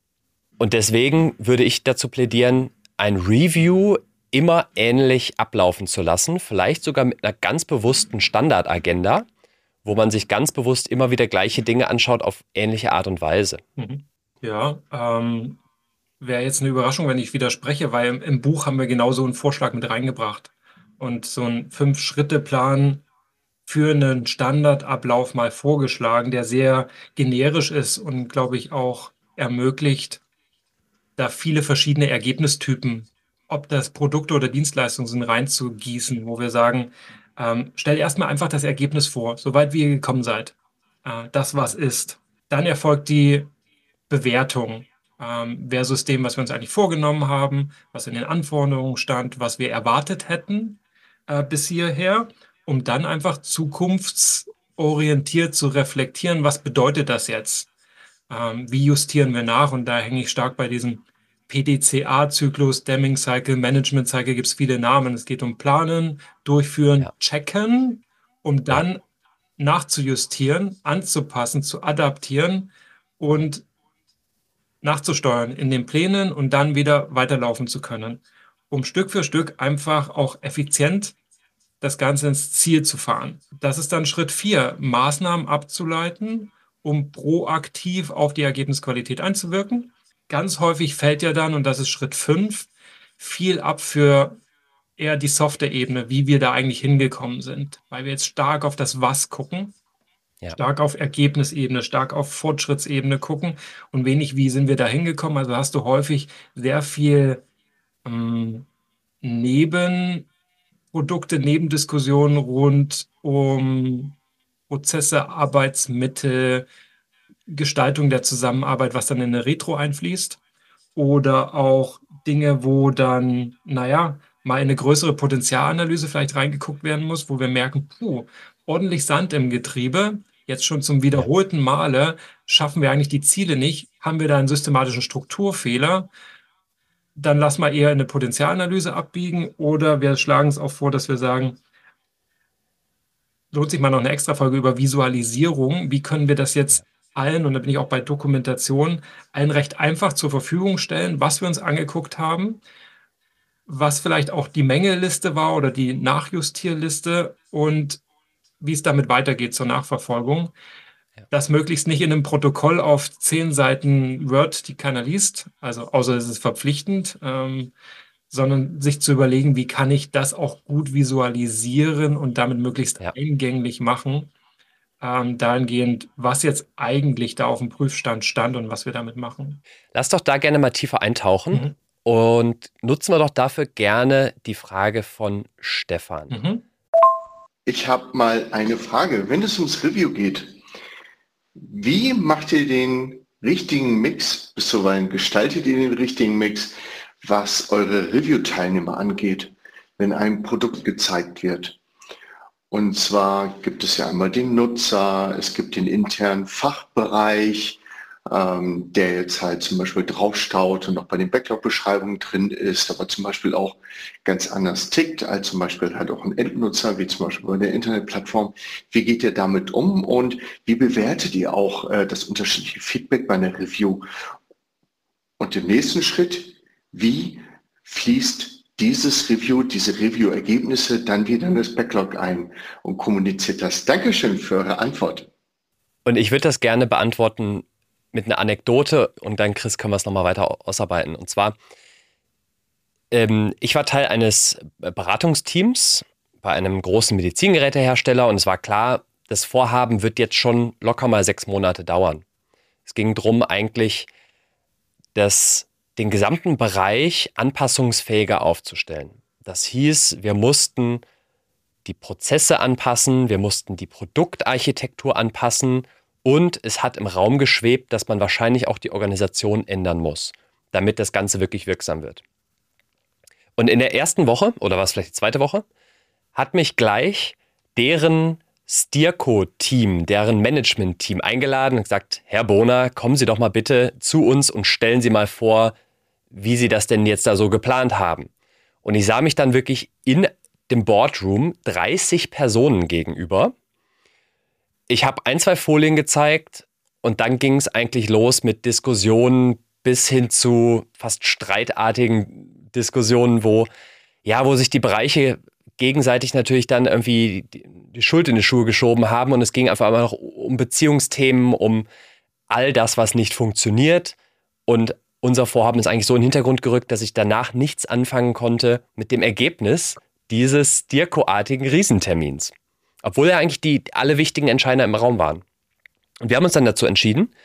Und deswegen würde ich dazu plädieren, ein Review immer ähnlich ablaufen zu lassen, vielleicht sogar mit einer ganz bewussten Standardagenda, wo man sich ganz bewusst immer wieder gleiche Dinge anschaut auf ähnliche Art und Weise. Mhm. Ja, ähm, wäre jetzt eine Überraschung, wenn ich widerspreche, weil im, Buch haben wir genauso einen Vorschlag mit reingebracht. Und so ein Fünf-Schritte-Plan für einen Standardablauf mal vorgeschlagen, der sehr generisch ist und, glaube ich, auch ermöglicht, da viele verschiedene Ergebnistypen, ob das Produkte oder Dienstleistungen sind, reinzugießen, wo wir sagen, ähm, stell erstmal einfach das Ergebnis vor, soweit wie ihr gekommen seid. Äh, das, was ist. Dann erfolgt die Bewertung ähm, versus dem, was wir uns eigentlich vorgenommen haben, was in den Anforderungen stand, was wir erwartet hätten äh, bis hierher um dann einfach zukunftsorientiert zu reflektieren, was bedeutet das jetzt? Ähm, wie justieren wir nach? Und da hänge ich stark bei diesem PDCA-Zyklus, Deming Cycle, Management Cycle, gibt es viele Namen. Es geht um Planen, Durchführen, ja. Checken, um dann ja. nachzujustieren, anzupassen, zu adaptieren und nachzusteuern in den Plänen und dann wieder weiterlaufen zu können, um Stück für Stück einfach auch effizient das Ganze ins Ziel zu fahren. Das ist dann Schritt vier, Maßnahmen abzuleiten, um proaktiv auf die Ergebnisqualität einzuwirken. Ganz häufig fällt ja dann, und das ist Schritt fünf, viel ab für eher die softe Ebene, wie wir da eigentlich hingekommen sind, weil wir jetzt stark auf das Was gucken, ja. stark auf Ergebnisebene, stark auf Fortschrittsebene gucken und wenig, wie sind wir da hingekommen. Also hast du häufig sehr viel ähm, neben Produkte, Nebendiskussionen rund um Prozesse, Arbeitsmittel, Gestaltung der Zusammenarbeit, was dann in eine Retro einfließt. Oder auch Dinge, wo dann, naja, mal eine größere Potenzialanalyse vielleicht reingeguckt werden muss, wo wir merken, puh, ordentlich Sand im Getriebe. jetzt schon zum wiederholten Male, schaffen wir eigentlich die Ziele nicht, haben wir da einen systematischen Strukturfehler, dann lass mal eher eine Potenzialanalyse abbiegen oder wir schlagen es auch vor, dass wir sagen, lohnt sich mal noch eine extra Folge über Visualisierung. Wie können wir das jetzt allen, und da bin ich auch bei Dokumentation, allen recht einfach zur Verfügung stellen, was wir uns angeguckt haben, was vielleicht auch die Mengeliste war oder die Nachjustierliste und wie es damit weitergeht zur Nachverfolgung. Das möglichst nicht in einem Protokoll auf zehn Seiten Word, die keiner liest, also außer es ist verpflichtend, ähm, sondern sich zu überlegen, wie kann ich das auch gut visualisieren und damit möglichst ja. eingänglich machen, ähm, dahingehend, was jetzt eigentlich da auf dem Prüfstand stand und was wir damit machen. Lass doch da gerne mal tiefer eintauchen mhm. und nutzen wir doch dafür gerne die Frage von Stefan. Mhm. Ich habe mal eine Frage. Wenn es ums Review geht, wie macht ihr den richtigen Mix, bis zuweilen gestaltet ihr den richtigen Mix, was eure Review-Teilnehmer angeht, wenn ein Produkt gezeigt wird? Und zwar gibt es ja einmal den Nutzer, es gibt den internen Fachbereich, ähm, der jetzt halt zum Beispiel draufstaut und auch bei den Backlog-Beschreibungen drin ist, aber zum Beispiel auch ganz anders tickt als zum Beispiel halt auch ein Endnutzer, wie zum Beispiel bei der Internetplattform. Wie geht ihr damit um und wie bewertet ihr auch äh, das unterschiedliche Feedback bei einer Review? Und im nächsten Schritt, wie fließt dieses Review, diese Review-Ergebnisse dann wieder in das Backlog ein und kommuniziert das. Dankeschön für eure Antwort. Und ich würde das gerne beantworten mit einer Anekdote und dann, Chris, können wir es nochmal weiter ausarbeiten. Und zwar, ähm, ich war Teil eines Beratungsteams bei einem großen Medizingerätehersteller und es war klar, das Vorhaben wird jetzt schon locker mal sechs Monate dauern. Es ging darum, eigentlich das, den gesamten Bereich anpassungsfähiger aufzustellen. Das hieß, wir mussten die Prozesse anpassen, wir mussten die Produktarchitektur anpassen und es hat im Raum geschwebt, dass man wahrscheinlich auch die Organisation ändern muss, damit das Ganze wirklich wirksam wird. Und in der ersten Woche, oder was vielleicht die zweite Woche, hat mich gleich deren Stierco-Team, deren Management-Team eingeladen und gesagt, Herr Bohner, kommen Sie doch mal bitte zu uns und stellen Sie mal vor, wie Sie das denn jetzt da so geplant haben. Und ich sah mich dann wirklich in dem Boardroom 30 Personen gegenüber ich habe ein, zwei Folien gezeigt und dann ging es eigentlich los mit Diskussionen bis hin zu fast streitartigen Diskussionen, wo, ja, wo sich die Bereiche gegenseitig natürlich dann irgendwie die Schuld in die Schuhe geschoben haben und es ging einfach immer noch um Beziehungsthemen, um all das, was nicht funktioniert. Und unser Vorhaben ist eigentlich so in den Hintergrund gerückt, dass ich danach nichts anfangen konnte mit dem Ergebnis dieses Dirko-artigen Riesentermins. Obwohl ja eigentlich die, alle wichtigen Entscheider im Raum waren. Und wir haben uns dann dazu entschieden,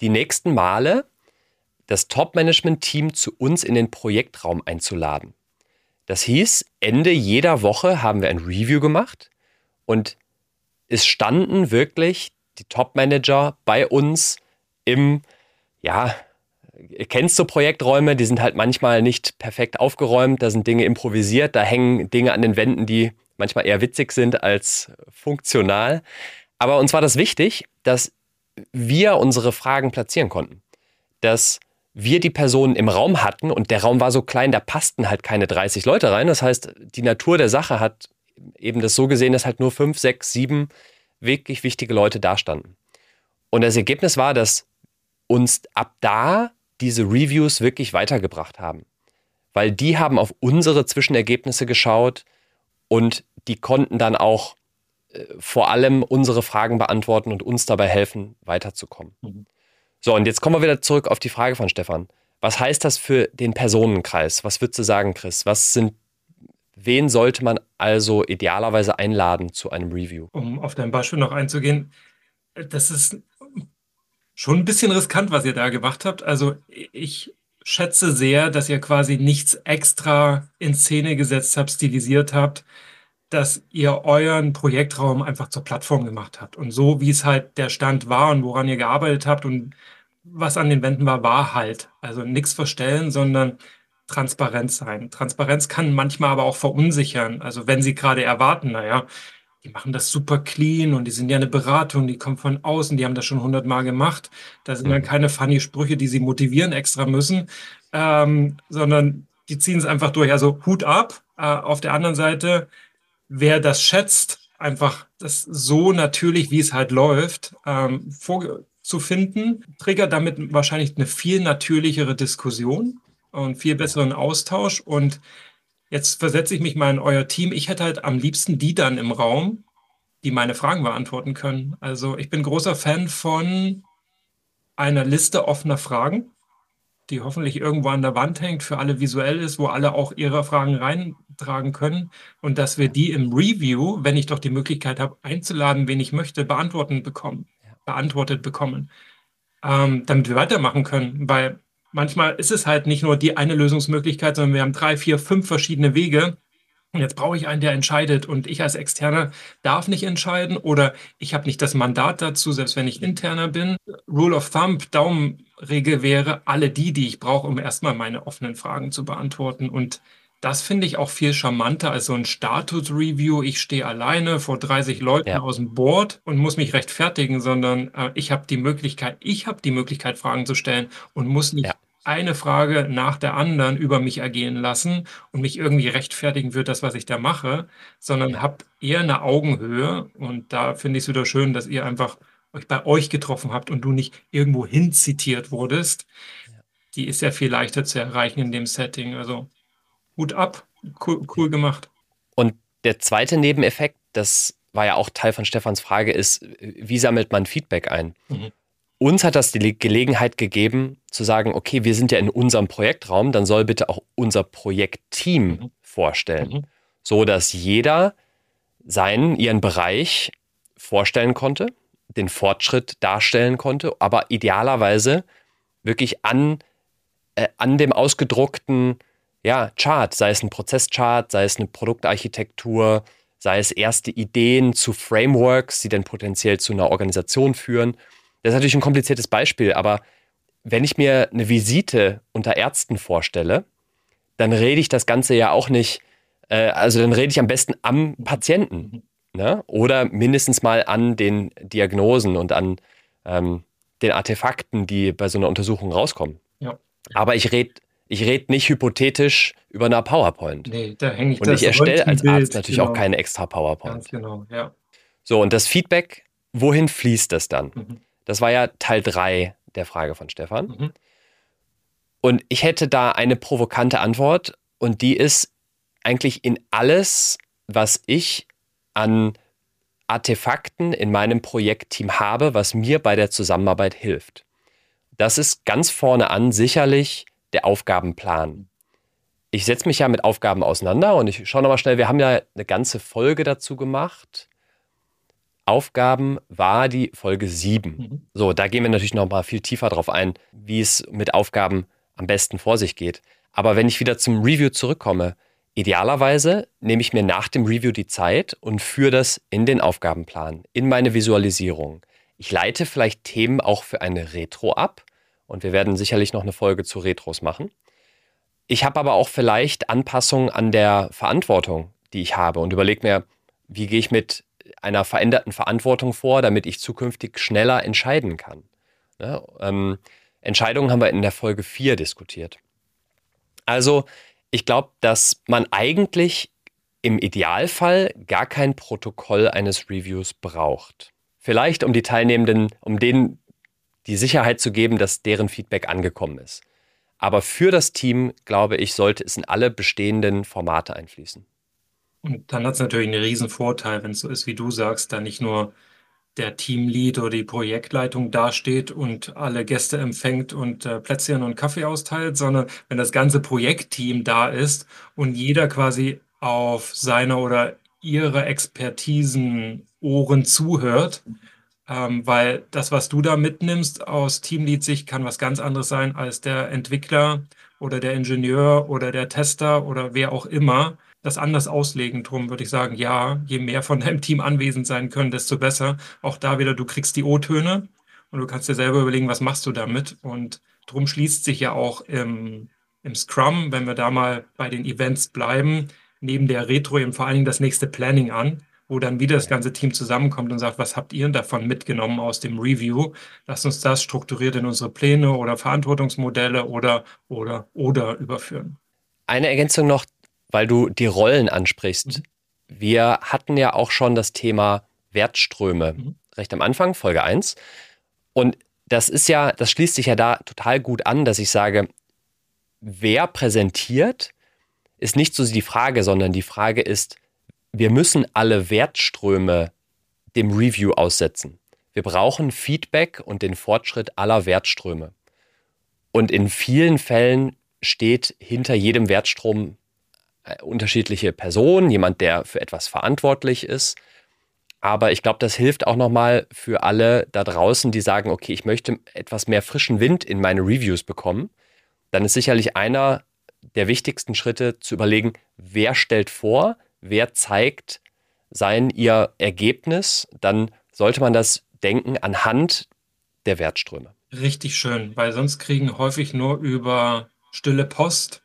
die nächsten Male das Top-Management-Team zu uns in den Projektraum einzuladen. Das hieß, Ende jeder Woche haben wir ein Review gemacht und es standen wirklich die Top-Manager bei uns im, ja, kennt so Projekträume, die sind halt manchmal nicht perfekt aufgeräumt, da sind Dinge improvisiert, da hängen Dinge an den Wänden, die manchmal eher witzig sind als funktional. Aber uns war das wichtig, dass wir unsere Fragen platzieren konnten. Dass wir die Personen im Raum hatten und der Raum war so klein, da passten halt keine 30 Leute rein. Das heißt, die Natur der Sache hat eben das so gesehen, dass halt nur fünf, sechs, sieben wirklich wichtige Leute dastanden. Und das Ergebnis war, dass uns ab da diese Reviews wirklich weitergebracht haben. Weil die haben auf unsere Zwischenergebnisse geschaut, und die konnten dann auch äh, vor allem unsere Fragen beantworten und uns dabei helfen, weiterzukommen. Mhm. So, und jetzt kommen wir wieder zurück auf die Frage von Stefan. Was heißt das für den Personenkreis? Was würdest du sagen, Chris? Was sind, wen sollte man also idealerweise einladen zu einem Review? Um auf dein Beispiel noch einzugehen, das ist schon ein bisschen riskant, was ihr da gemacht habt. Also ich schätze sehr, dass ihr quasi nichts extra in Szene gesetzt habt, stilisiert habt, dass ihr euren Projektraum einfach zur Plattform gemacht habt. Und so, wie es halt der Stand war und woran ihr gearbeitet habt und was an den Wänden war, war halt. Also nichts verstellen, sondern transparent sein. Transparenz kann manchmal aber auch verunsichern. Also wenn Sie gerade erwarten, naja, die machen das super clean und die sind ja eine Beratung, die kommt von außen, die haben das schon hundertmal gemacht. Da sind dann mhm. keine funny Sprüche, die sie motivieren extra müssen, ähm, sondern die ziehen es einfach durch. Also Hut ab. Äh, auf der anderen Seite, wer das schätzt, einfach das so natürlich, wie es halt läuft, ähm, vorzufinden, triggert damit wahrscheinlich eine viel natürlichere Diskussion und viel besseren Austausch. Und jetzt versetze ich mich mal in euer Team. Ich hätte halt am liebsten die dann im Raum, die meine Fragen beantworten können. Also ich bin großer Fan von einer Liste offener Fragen die hoffentlich irgendwo an der Wand hängt, für alle visuell ist, wo alle auch ihre Fragen reintragen können und dass wir die im Review, wenn ich doch die Möglichkeit habe, einzuladen, wen ich möchte, beantworten bekommen, beantwortet bekommen, ähm, damit wir weitermachen können. Weil manchmal ist es halt nicht nur die eine Lösungsmöglichkeit, sondern wir haben drei, vier, fünf verschiedene Wege und jetzt brauche ich einen, der entscheidet und ich als Externer darf nicht entscheiden oder ich habe nicht das Mandat dazu, selbst wenn ich interner bin. Rule of Thumb, Daumenregel wäre, alle die, die ich brauche, um erstmal meine offenen Fragen zu beantworten. Und das finde ich auch viel charmanter als so ein Status-Review. Ich stehe alleine vor 30 Leuten ja. aus dem Board und muss mich rechtfertigen, sondern äh, ich habe die Möglichkeit, ich habe die Möglichkeit, Fragen zu stellen und muss nicht ja eine Frage nach der anderen über mich ergehen lassen und mich irgendwie rechtfertigen für das, was ich da mache, sondern habe eher eine Augenhöhe. Und da finde ich es wieder schön, dass ihr einfach euch bei euch getroffen habt und du nicht irgendwo hin zitiert wurdest. Die ist ja viel leichter zu erreichen in dem Setting. Also Hut ab, cool, cool gemacht. Und der zweite Nebeneffekt, das war ja auch Teil von Stefans Frage, ist, wie sammelt man Feedback ein? Mhm. Uns hat das die Gelegenheit gegeben, zu sagen, okay, wir sind ja in unserem Projektraum, dann soll bitte auch unser Projektteam mhm. vorstellen, mhm. so dass jeder seinen, ihren Bereich vorstellen konnte, den Fortschritt darstellen konnte, aber idealerweise wirklich an, äh, an dem ausgedruckten ja, Chart, sei es ein Prozesschart, sei es eine Produktarchitektur, sei es erste Ideen zu Frameworks, die dann potenziell zu einer Organisation führen, das ist natürlich ein kompliziertes Beispiel, aber wenn ich mir eine Visite unter Ärzten vorstelle, dann rede ich das Ganze ja auch nicht, äh, also dann rede ich am besten am Patienten. Ne? Oder mindestens mal an den Diagnosen und an ähm, den Artefakten, die bei so einer Untersuchung rauskommen. Ja. Aber ich rede ich red nicht hypothetisch über einer PowerPoint. Nee, da hänge ich Und ich erstelle als Arzt natürlich genau. auch keine extra PowerPoint. Ganz genau, ja. So, und das Feedback, wohin fließt das dann? Mhm. Das war ja Teil 3 der Frage von Stefan. Mhm. Und ich hätte da eine provokante Antwort und die ist eigentlich in alles, was ich an Artefakten in meinem Projektteam habe, was mir bei der Zusammenarbeit hilft. Das ist ganz vorne an sicherlich der Aufgabenplan. Ich setze mich ja mit Aufgaben auseinander und ich schaue nochmal schnell, wir haben ja eine ganze Folge dazu gemacht. Aufgaben war die Folge 7. Mhm. So, da gehen wir natürlich noch mal viel tiefer drauf ein, wie es mit Aufgaben am besten vor sich geht. Aber wenn ich wieder zum Review zurückkomme, idealerweise nehme ich mir nach dem Review die Zeit und führe das in den Aufgabenplan, in meine Visualisierung. Ich leite vielleicht Themen auch für eine Retro ab und wir werden sicherlich noch eine Folge zu Retros machen. Ich habe aber auch vielleicht Anpassungen an der Verantwortung, die ich habe und überlege mir, wie gehe ich mit einer veränderten Verantwortung vor, damit ich zukünftig schneller entscheiden kann. Ja, ähm, Entscheidungen haben wir in der Folge 4 diskutiert. Also, ich glaube, dass man eigentlich im Idealfall gar kein Protokoll eines Reviews braucht. Vielleicht um die Teilnehmenden, um denen die Sicherheit zu geben, dass deren Feedback angekommen ist. Aber für das Team, glaube ich, sollte es in alle bestehenden Formate einfließen. Und dann hat es natürlich einen riesen Vorteil, wenn es so ist, wie du sagst, da nicht nur der Teamlead oder die Projektleitung dasteht und alle Gäste empfängt und äh, Plätzchen und Kaffee austeilt, sondern wenn das ganze Projektteam da ist und jeder quasi auf seine oder ihre Expertisen Ohren zuhört, ähm, weil das, was du da mitnimmst aus Teamlead-Sicht, kann was ganz anderes sein als der Entwickler oder der Ingenieur oder der Tester oder wer auch immer, das anders auslegen. Drum würde ich sagen, ja, je mehr von <laughs> deinem Team anwesend sein können, desto besser. Auch da wieder, du kriegst die O-Töne und du kannst dir selber überlegen, was machst du damit. Und drum schließt sich ja auch im, im Scrum, wenn wir da mal bei den Events bleiben, neben der Retro eben vor allen Dingen das nächste Planning an, wo dann wieder das ganze Team zusammenkommt und sagt, was habt ihr davon mitgenommen aus dem Review? Lasst uns das strukturiert in unsere Pläne oder Verantwortungsmodelle oder, oder, oder überführen. Eine Ergänzung noch, weil du die Rollen ansprichst. Mhm. Wir hatten ja auch schon das Thema Wertströme mhm. recht am Anfang, Folge 1. Und das ist ja, das schließt sich ja da total gut an, dass ich sage, wer präsentiert, ist nicht so die Frage, sondern die Frage ist, wir müssen alle Wertströme dem Review aussetzen. Wir brauchen Feedback und den Fortschritt aller Wertströme. Und in vielen Fällen steht hinter jedem Wertstrom äh, unterschiedliche Person, jemand, der für etwas verantwortlich ist. Aber ich glaube, das hilft auch nochmal für alle da draußen, die sagen, okay, ich möchte etwas mehr frischen Wind in meine Reviews bekommen. Dann ist sicherlich einer der wichtigsten Schritte zu überlegen, wer stellt vor, wer zeigt sein, ihr Ergebnis. Dann sollte man das denken anhand der Wertströme. Richtig schön, weil sonst kriegen häufig nur über stille Post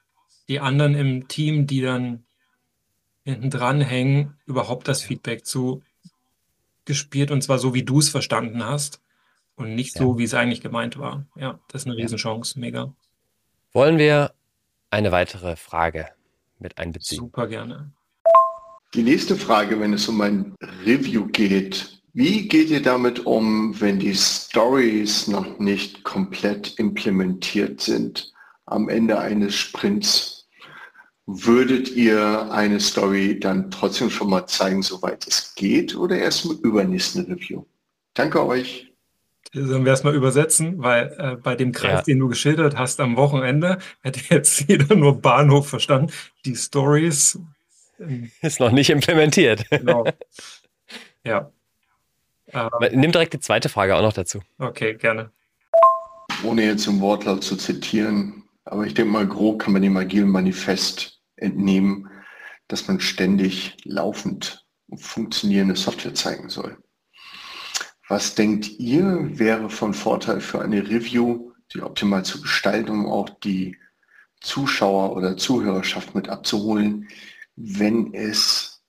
die anderen im Team, die dann hinten dran hängen, überhaupt das Feedback zu gespielt und zwar so, wie du es verstanden hast und nicht ja. so, wie es eigentlich gemeint war. Ja, das ist eine Riesenchance, mega. Wollen wir eine weitere Frage mit einbeziehen? Super gerne. Die nächste Frage, wenn es um ein Review geht. Wie geht ihr damit um, wenn die Stories noch nicht komplett implementiert sind am Ende eines Sprints? Würdet ihr eine Story dann trotzdem schon mal zeigen, soweit es geht, oder erst im übernächsten Review? Danke euch. Sollen wir erstmal übersetzen, weil äh, bei dem Kreis, ja. den du geschildert hast am Wochenende, <laughs> hätte jetzt jeder nur Bahnhof verstanden. Die Stories <laughs> ist noch nicht implementiert. Genau. <laughs> Ja. Ähm, Nimm direkt die zweite Frage auch noch dazu. Okay, gerne. Ohne jetzt im Wortlaut zu zitieren, aber ich denke mal, grob kann man dem agilen Manifest entnehmen, dass man ständig laufend funktionierende Software zeigen soll. Was denkt ihr wäre von Vorteil für eine Review, die optimal zu gestalten, um auch die Zuschauer oder Zuhörerschaft mit abzuholen, wenn es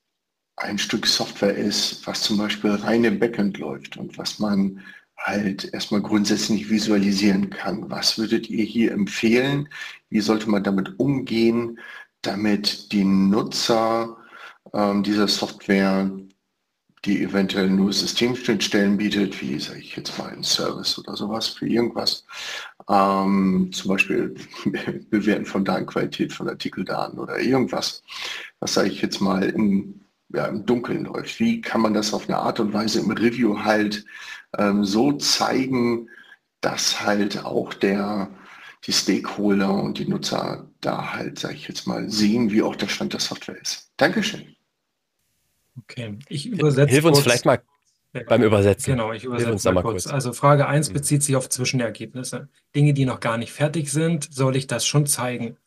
ein Stück Software ist, was zum Beispiel rein im Backend läuft und was man halt erstmal grundsätzlich visualisieren kann. Was würdet ihr hier empfehlen? Wie sollte man damit umgehen? damit die Nutzer ähm, dieser Software, die eventuell nur Systemschnittstellen bietet, wie sage ich jetzt mal ein Service oder sowas für irgendwas, ähm, zum Beispiel <laughs> Bewerten von Datenqualität von Artikeldaten oder irgendwas, was sage ich jetzt mal in, ja, im Dunkeln läuft. Wie kann man das auf eine Art und Weise im Review halt ähm, so zeigen, dass halt auch der die Stakeholder und die Nutzer da halt, sage ich jetzt mal, sehen, wie auch der Stand der Software ist. Dankeschön. Okay, ich übersetze. Hilf uns kurz. vielleicht mal beim Übersetzen. Genau, ich übersetze uns mal, mal kurz. kurz. Also Frage 1 mhm. bezieht sich auf Zwischenergebnisse. Dinge, die noch gar nicht fertig sind, soll ich das schon zeigen?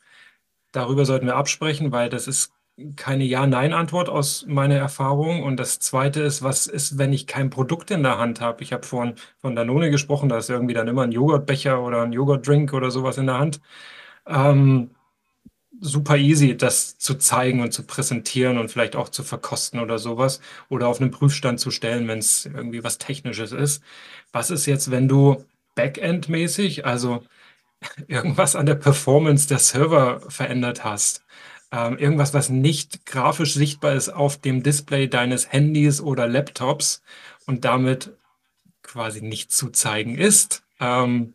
Darüber sollten wir absprechen, weil das ist keine Ja-Nein-Antwort aus meiner Erfahrung. Und das Zweite ist, was ist, wenn ich kein Produkt in der Hand habe? Ich habe vorhin von Danone gesprochen, da ist irgendwie dann immer ein Joghurtbecher oder ein Joghurtdrink oder sowas in der Hand. Ähm, super easy, das zu zeigen und zu präsentieren und vielleicht auch zu verkosten oder sowas oder auf einen Prüfstand zu stellen, wenn es irgendwie was Technisches ist. Was ist jetzt, wenn du Backend-mäßig, also <laughs> irgendwas an der Performance der Server verändert hast? Ähm, irgendwas, was nicht grafisch sichtbar ist auf dem Display deines Handys oder Laptops und damit quasi nicht zu zeigen ist. Ähm,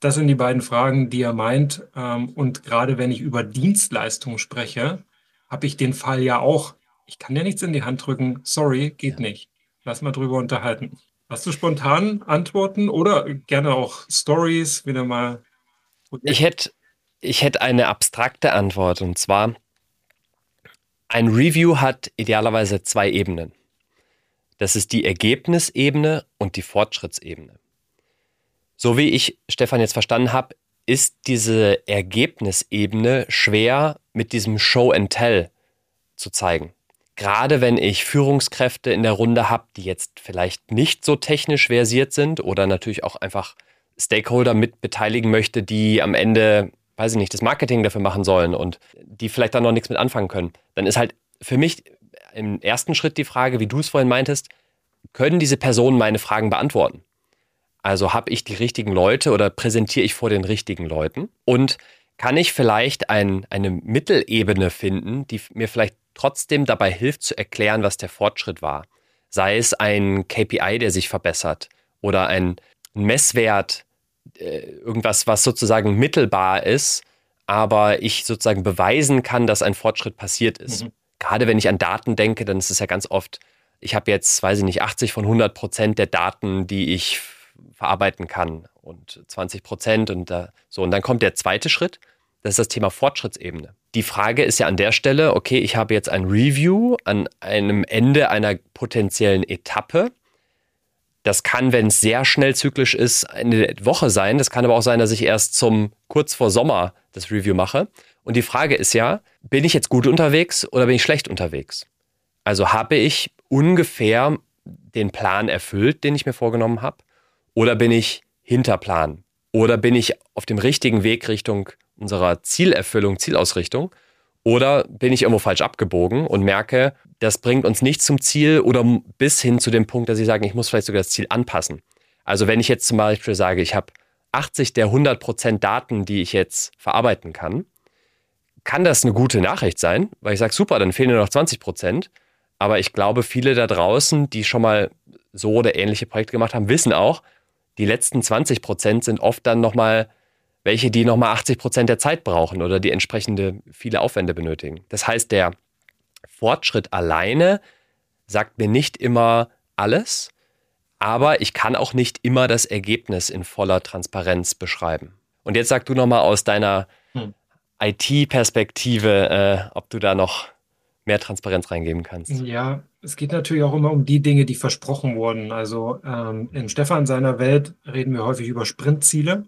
das sind die beiden Fragen, die er meint. Ähm, und gerade wenn ich über Dienstleistungen spreche, habe ich den Fall ja auch. Ich kann ja nichts in die Hand drücken. Sorry, geht nicht. Lass mal drüber unterhalten. Hast du spontan Antworten oder gerne auch Stories wieder mal? Ich hätte ich hätte eine abstrakte Antwort und zwar, ein Review hat idealerweise zwei Ebenen. Das ist die Ergebnisebene und die Fortschrittsebene. So wie ich Stefan jetzt verstanden habe, ist diese Ergebnisebene schwer mit diesem Show and Tell zu zeigen. Gerade wenn ich Führungskräfte in der Runde habe, die jetzt vielleicht nicht so technisch versiert sind oder natürlich auch einfach Stakeholder mit beteiligen möchte, die am Ende weiß ich nicht, das Marketing dafür machen sollen und die vielleicht dann noch nichts mit anfangen können, dann ist halt für mich im ersten Schritt die Frage, wie du es vorhin meintest, können diese Personen meine Fragen beantworten? Also habe ich die richtigen Leute oder präsentiere ich vor den richtigen Leuten? Und kann ich vielleicht ein, eine Mittelebene finden, die mir vielleicht trotzdem dabei hilft zu erklären, was der Fortschritt war? Sei es ein KPI, der sich verbessert oder ein Messwert, irgendwas, was sozusagen mittelbar ist, aber ich sozusagen beweisen kann, dass ein Fortschritt passiert ist. Mhm. Gerade wenn ich an Daten denke, dann ist es ja ganz oft, ich habe jetzt, weiß ich nicht, 80 von 100 Prozent der Daten, die ich verarbeiten kann und 20 Prozent und da, so. Und dann kommt der zweite Schritt, das ist das Thema Fortschrittsebene. Die Frage ist ja an der Stelle, okay, ich habe jetzt ein Review an einem Ende einer potenziellen Etappe das kann, wenn es sehr schnell zyklisch ist, eine Woche sein. Das kann aber auch sein, dass ich erst zum kurz vor Sommer das Review mache. Und die Frage ist ja, bin ich jetzt gut unterwegs oder bin ich schlecht unterwegs? Also habe ich ungefähr den Plan erfüllt, den ich mir vorgenommen habe? Oder bin ich hinter Plan? Oder bin ich auf dem richtigen Weg Richtung unserer Zielerfüllung, Zielausrichtung? Oder bin ich irgendwo falsch abgebogen und merke, das bringt uns nicht zum Ziel oder bis hin zu dem Punkt, dass ich sage, ich muss vielleicht sogar das Ziel anpassen. Also wenn ich jetzt zum Beispiel sage, ich habe 80 der 100 Prozent Daten, die ich jetzt verarbeiten kann, kann das eine gute Nachricht sein, weil ich sage, super, dann fehlen nur noch 20 Prozent. Aber ich glaube, viele da draußen, die schon mal so oder ähnliche Projekte gemacht haben, wissen auch, die letzten 20 Prozent sind oft dann nochmal welche, die nochmal 80 Prozent der Zeit brauchen oder die entsprechende viele Aufwände benötigen. Das heißt, der Fortschritt alleine sagt mir nicht immer alles, aber ich kann auch nicht immer das Ergebnis in voller Transparenz beschreiben. Und jetzt sag du nochmal aus deiner hm. IT-Perspektive, äh, ob du da noch mehr Transparenz reingeben kannst. Ja, es geht natürlich auch immer um die Dinge, die versprochen wurden. Also ähm, in Stefan seiner Welt reden wir häufig über Sprintziele.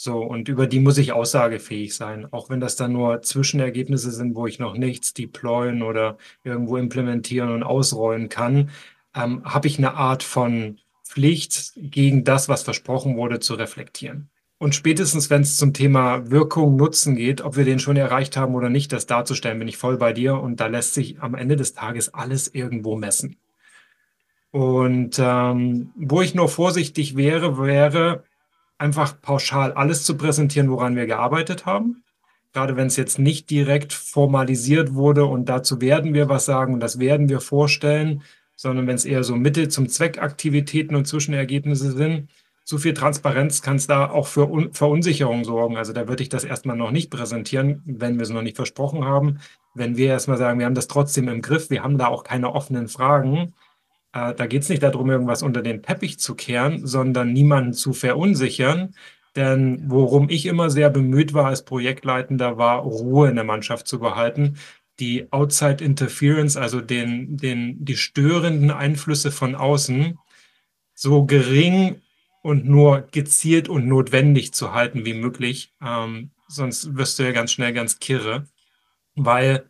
So, und über die muss ich aussagefähig sein, auch wenn das dann nur Zwischenergebnisse sind, wo ich noch nichts deployen oder irgendwo implementieren und ausrollen kann, ähm, habe ich eine Art von Pflicht, gegen das, was versprochen wurde, zu reflektieren. Und spätestens, wenn es zum Thema Wirkung, Nutzen geht, ob wir den schon erreicht haben oder nicht, das darzustellen, bin ich voll bei dir. Und da lässt sich am Ende des Tages alles irgendwo messen. Und ähm, wo ich nur vorsichtig wäre, wäre, einfach pauschal alles zu präsentieren, woran wir gearbeitet haben. Gerade wenn es jetzt nicht direkt formalisiert wurde und dazu werden wir was sagen und das werden wir vorstellen, sondern wenn es eher so Mittel zum Zweck Aktivitäten und Zwischenergebnisse sind. Zu viel Transparenz kann es da auch für Un Verunsicherung sorgen. Also da würde ich das erstmal noch nicht präsentieren, wenn wir es noch nicht versprochen haben. Wenn wir erstmal sagen, wir haben das trotzdem im Griff, wir haben da auch keine offenen Fragen, äh, da geht es nicht darum, irgendwas unter den Teppich zu kehren, sondern niemanden zu verunsichern. Denn worum ich immer sehr bemüht war als Projektleitender, war Ruhe in der Mannschaft zu behalten. Die Outside Interference, also den, den, die störenden Einflüsse von außen, so gering und nur gezielt und notwendig zu halten wie möglich. Ähm, sonst wirst du ja ganz schnell ganz kirre. Weil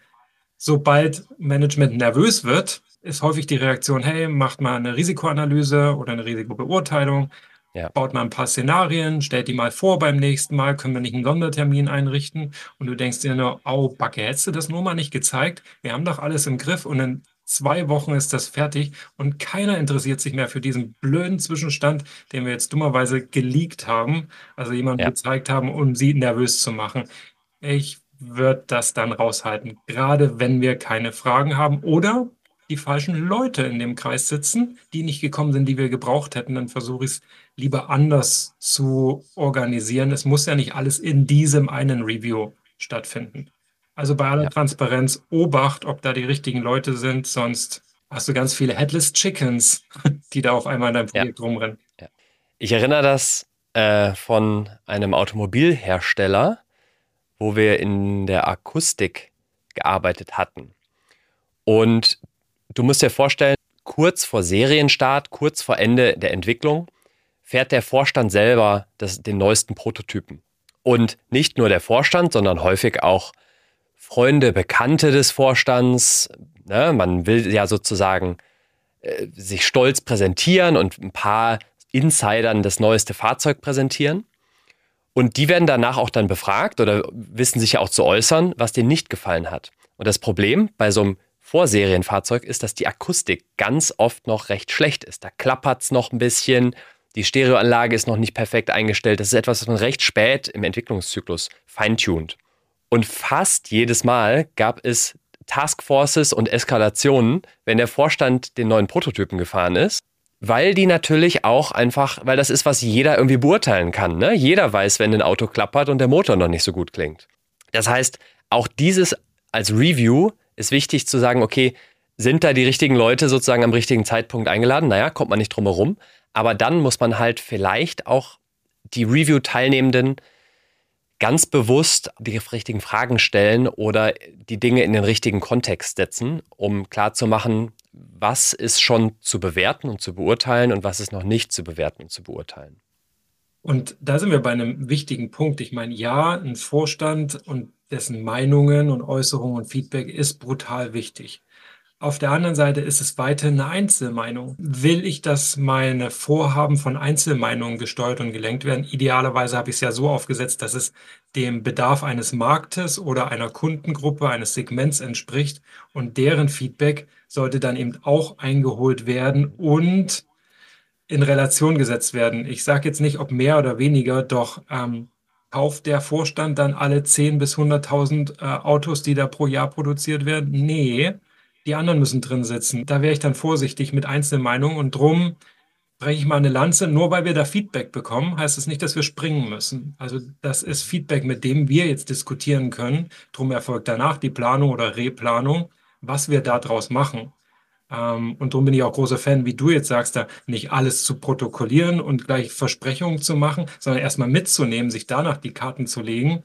sobald Management nervös wird, ist häufig die Reaktion, hey, macht mal eine Risikoanalyse oder eine Risikobeurteilung, ja. baut mal ein paar Szenarien, stellt die mal vor beim nächsten Mal, können wir nicht einen Sondertermin einrichten und du denkst dir nur, au, Backe, hättest du das nur mal nicht gezeigt? Wir haben doch alles im Griff und in zwei Wochen ist das fertig und keiner interessiert sich mehr für diesen blöden Zwischenstand, den wir jetzt dummerweise geleakt haben, also jemanden ja. gezeigt haben, um sie nervös zu machen. Ich würde das dann raushalten, gerade wenn wir keine Fragen haben oder die falschen Leute in dem Kreis sitzen, die nicht gekommen sind, die wir gebraucht hätten, dann versuche ich es lieber anders zu organisieren. Es muss ja nicht alles in diesem einen Review stattfinden. Also bei aller ja. Transparenz Obacht, ob da die richtigen Leute sind, sonst hast du ganz viele Headless Chickens, <laughs> die da auf einmal in deinem Projekt ja. rumrennen. Ja. Ich erinnere das äh, von einem Automobilhersteller, wo wir in der Akustik gearbeitet hatten. Und Du musst dir vorstellen, kurz vor Serienstart, kurz vor Ende der Entwicklung, fährt der Vorstand selber das, den neuesten Prototypen. Und nicht nur der Vorstand, sondern häufig auch Freunde, Bekannte des Vorstands. Ne? Man will ja sozusagen äh, sich stolz präsentieren und ein paar Insidern das neueste Fahrzeug präsentieren. Und die werden danach auch dann befragt oder wissen sich ja auch zu äußern, was denen nicht gefallen hat. Und das Problem bei so einem Vorserienfahrzeug ist, dass die Akustik ganz oft noch recht schlecht ist. Da klappert es noch ein bisschen, die Stereoanlage ist noch nicht perfekt eingestellt. Das ist etwas, was man recht spät im Entwicklungszyklus feintuned. Und fast jedes Mal gab es Taskforces und Eskalationen, wenn der Vorstand den neuen Prototypen gefahren ist, weil die natürlich auch einfach, weil das ist, was jeder irgendwie beurteilen kann. Ne? Jeder weiß, wenn ein Auto klappert und der Motor noch nicht so gut klingt. Das heißt, auch dieses als Review ist wichtig zu sagen, okay, sind da die richtigen Leute sozusagen am richtigen Zeitpunkt eingeladen? Naja, kommt man nicht drum herum. Aber dann muss man halt vielleicht auch die Review-Teilnehmenden ganz bewusst die richtigen Fragen stellen oder die Dinge in den richtigen Kontext setzen, um klarzumachen, was ist schon zu bewerten und zu beurteilen und was ist noch nicht zu bewerten und zu beurteilen. Und da sind wir bei einem wichtigen Punkt. Ich meine, ja, ein Vorstand und dessen Meinungen und Äußerungen und Feedback ist brutal wichtig. Auf der anderen Seite ist es weiterhin eine Einzelmeinung. Will ich, dass meine Vorhaben von Einzelmeinungen gesteuert und gelenkt werden? Idealerweise habe ich es ja so aufgesetzt, dass es dem Bedarf eines Marktes oder einer Kundengruppe, eines Segments entspricht. Und deren Feedback sollte dann eben auch eingeholt werden und in Relation gesetzt werden. Ich sage jetzt nicht, ob mehr oder weniger, doch ähm, kauft der Vorstand dann alle 10.000 bis 100.000 äh, Autos, die da pro Jahr produziert werden? Nee, die anderen müssen drin sitzen. Da wäre ich dann vorsichtig mit Einzelmeinungen und drum breche ich mal eine Lanze. Nur weil wir da Feedback bekommen, heißt es das nicht, dass wir springen müssen. Also das ist Feedback, mit dem wir jetzt diskutieren können. Drum erfolgt danach die Planung oder Replanung, was wir daraus machen. Ähm, und darum bin ich auch großer Fan, wie du jetzt sagst, da nicht alles zu protokollieren und gleich Versprechungen zu machen, sondern erstmal mitzunehmen, sich danach die Karten zu legen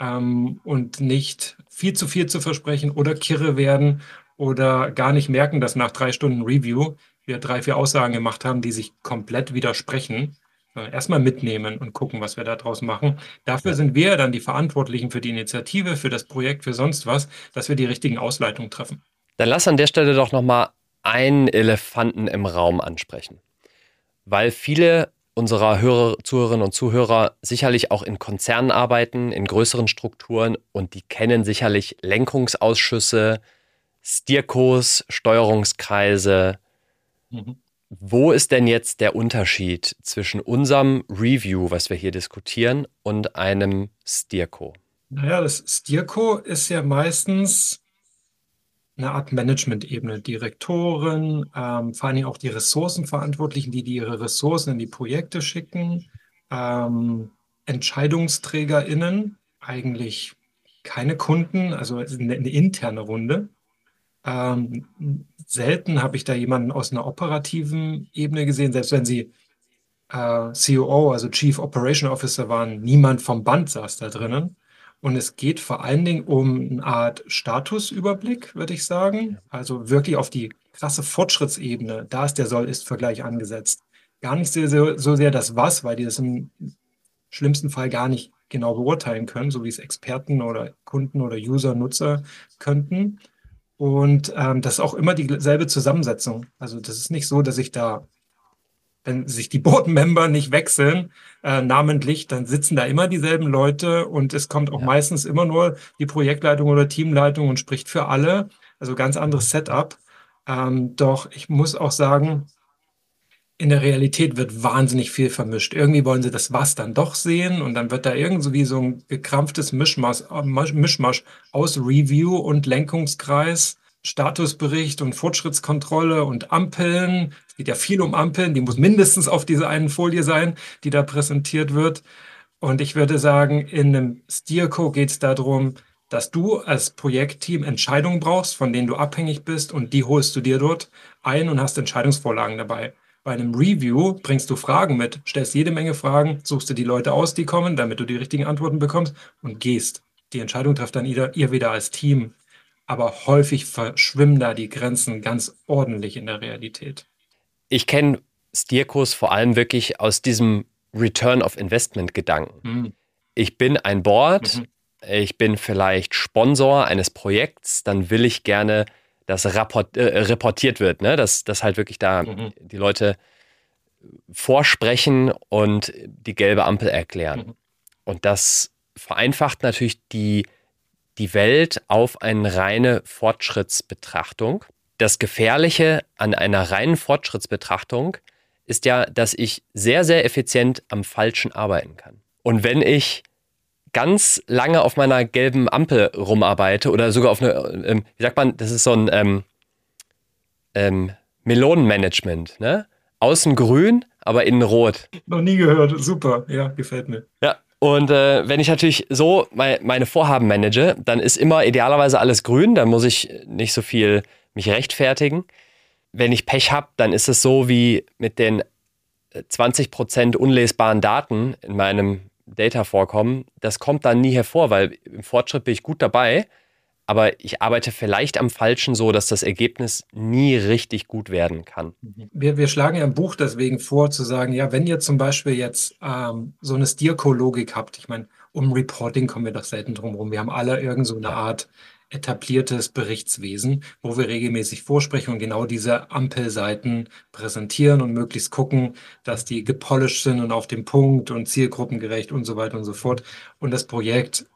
ähm, und nicht viel zu viel zu versprechen oder kirre werden oder gar nicht merken, dass nach drei Stunden Review wir drei, vier Aussagen gemacht haben, die sich komplett widersprechen. Erstmal mitnehmen und gucken, was wir daraus machen. Dafür sind wir dann die Verantwortlichen für die Initiative, für das Projekt, für sonst was, dass wir die richtigen Ausleitungen treffen. Dann lass an der Stelle doch nochmal einen Elefanten im Raum ansprechen. Weil viele unserer Hörer, Zuhörerinnen und Zuhörer sicherlich auch in Konzernen arbeiten, in größeren Strukturen und die kennen sicherlich Lenkungsausschüsse, Stierkos, Steuerungskreise. Mhm. Wo ist denn jetzt der Unterschied zwischen unserem Review, was wir hier diskutieren, und einem Stierco? Naja, das Stierco ist ja meistens eine Art Management-Ebene. Direktoren, ähm, vor Dingen auch die Ressourcenverantwortlichen, die, die ihre Ressourcen in die Projekte schicken, ähm, EntscheidungsträgerInnen, eigentlich keine Kunden, also eine, eine interne Runde. Ähm, selten habe ich da jemanden aus einer operativen Ebene gesehen, selbst wenn sie äh, COO, also Chief Operation Officer waren, niemand vom Band saß da drinnen. Und es geht vor allen Dingen um eine Art Statusüberblick, würde ich sagen. Also wirklich auf die krasse Fortschrittsebene. Da ist der Soll-Ist-Vergleich angesetzt. Gar nicht so, so, so sehr das Was, weil die das im schlimmsten Fall gar nicht genau beurteilen können, so wie es Experten oder Kunden oder User, Nutzer könnten. Und ähm, das ist auch immer dieselbe Zusammensetzung. Also das ist nicht so, dass ich da, wenn sich die <laughs> Board-Member nicht wechseln, äh, namentlich, dann sitzen da immer dieselben Leute und es kommt auch ja. meistens immer nur die Projektleitung oder Teamleitung und spricht für alle. Also ganz anderes Setup. Ähm, doch ich muss auch sagen, in der Realität wird wahnsinnig viel vermischt. Irgendwie wollen sie das Was dann doch sehen und dann wird da irgendwie so ein gekrampftes Mischmasch, äh, Mischmasch aus Review und Lenkungskreis, Statusbericht und Fortschrittskontrolle und Ampeln. Es geht ja viel um Ampeln, die muss mindestens auf dieser einen Folie sein, die da präsentiert wird. Und ich würde sagen, in einem Steerco geht es darum, dass du als Projektteam Entscheidungen brauchst, von denen du abhängig bist und die holst du dir dort ein und hast Entscheidungsvorlagen dabei. Bei einem Review bringst du Fragen mit, stellst jede Menge Fragen, suchst dir die Leute aus, die kommen, damit du die richtigen Antworten bekommst und gehst. Die Entscheidung trifft dann ihr, ihr wieder als Team. Aber häufig verschwimmen da die Grenzen ganz ordentlich in der Realität. Ich kenne Stierkurs vor allem wirklich aus diesem Return of Investment Gedanken. Mhm. Ich bin ein Board, mhm. ich bin vielleicht Sponsor eines Projekts, dann will ich gerne das rapport, äh, reportiert wird, ne? dass, dass halt wirklich da mhm. die Leute vorsprechen und die gelbe Ampel erklären. Mhm. Und das vereinfacht natürlich die die Welt auf eine reine Fortschrittsbetrachtung. Das Gefährliche an einer reinen Fortschrittsbetrachtung ist ja, dass ich sehr, sehr effizient am Falschen arbeiten kann. Und wenn ich ganz lange auf meiner gelben Ampel rumarbeite oder sogar auf eine, ähm, wie sagt man, das ist so ein ähm, ähm, Melonenmanagement, ne? Außen grün, aber innen rot. Noch nie gehört, super, ja, gefällt mir. Ja, und äh, wenn ich natürlich so mein, meine Vorhaben manage, dann ist immer idealerweise alles grün, dann muss ich nicht so viel mich rechtfertigen. Wenn ich Pech habe, dann ist es so wie mit den 20% unlesbaren Daten in meinem Data-Vorkommen. Das kommt dann nie hervor, weil im Fortschritt bin ich gut dabei, aber ich arbeite vielleicht am Falschen so, dass das Ergebnis nie richtig gut werden kann. Wir, wir schlagen ja im Buch deswegen vor, zu sagen, ja, wenn ihr zum Beispiel jetzt ähm, so eine Stirko-Logik habt, ich meine, um Reporting kommen wir doch selten drum herum. Wir haben alle irgend so eine Art etabliertes Berichtswesen, wo wir regelmäßig vorsprechen und genau diese Ampelseiten präsentieren und möglichst gucken, dass die gepolished sind und auf dem Punkt und zielgruppengerecht und so weiter und so fort. Und das Projekt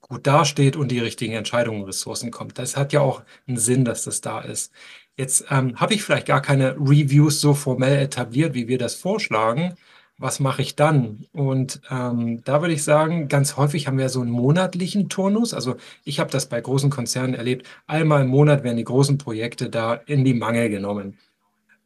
gut dasteht und die richtigen Entscheidungen und Ressourcen kommt. Das hat ja auch einen Sinn, dass das da ist. Jetzt ähm, habe ich vielleicht gar keine Reviews so formell etabliert, wie wir das vorschlagen. Was mache ich dann? Und ähm, da würde ich sagen, ganz häufig haben wir so einen monatlichen Turnus. Also ich habe das bei großen Konzernen erlebt. Einmal im Monat werden die großen Projekte da in die Mangel genommen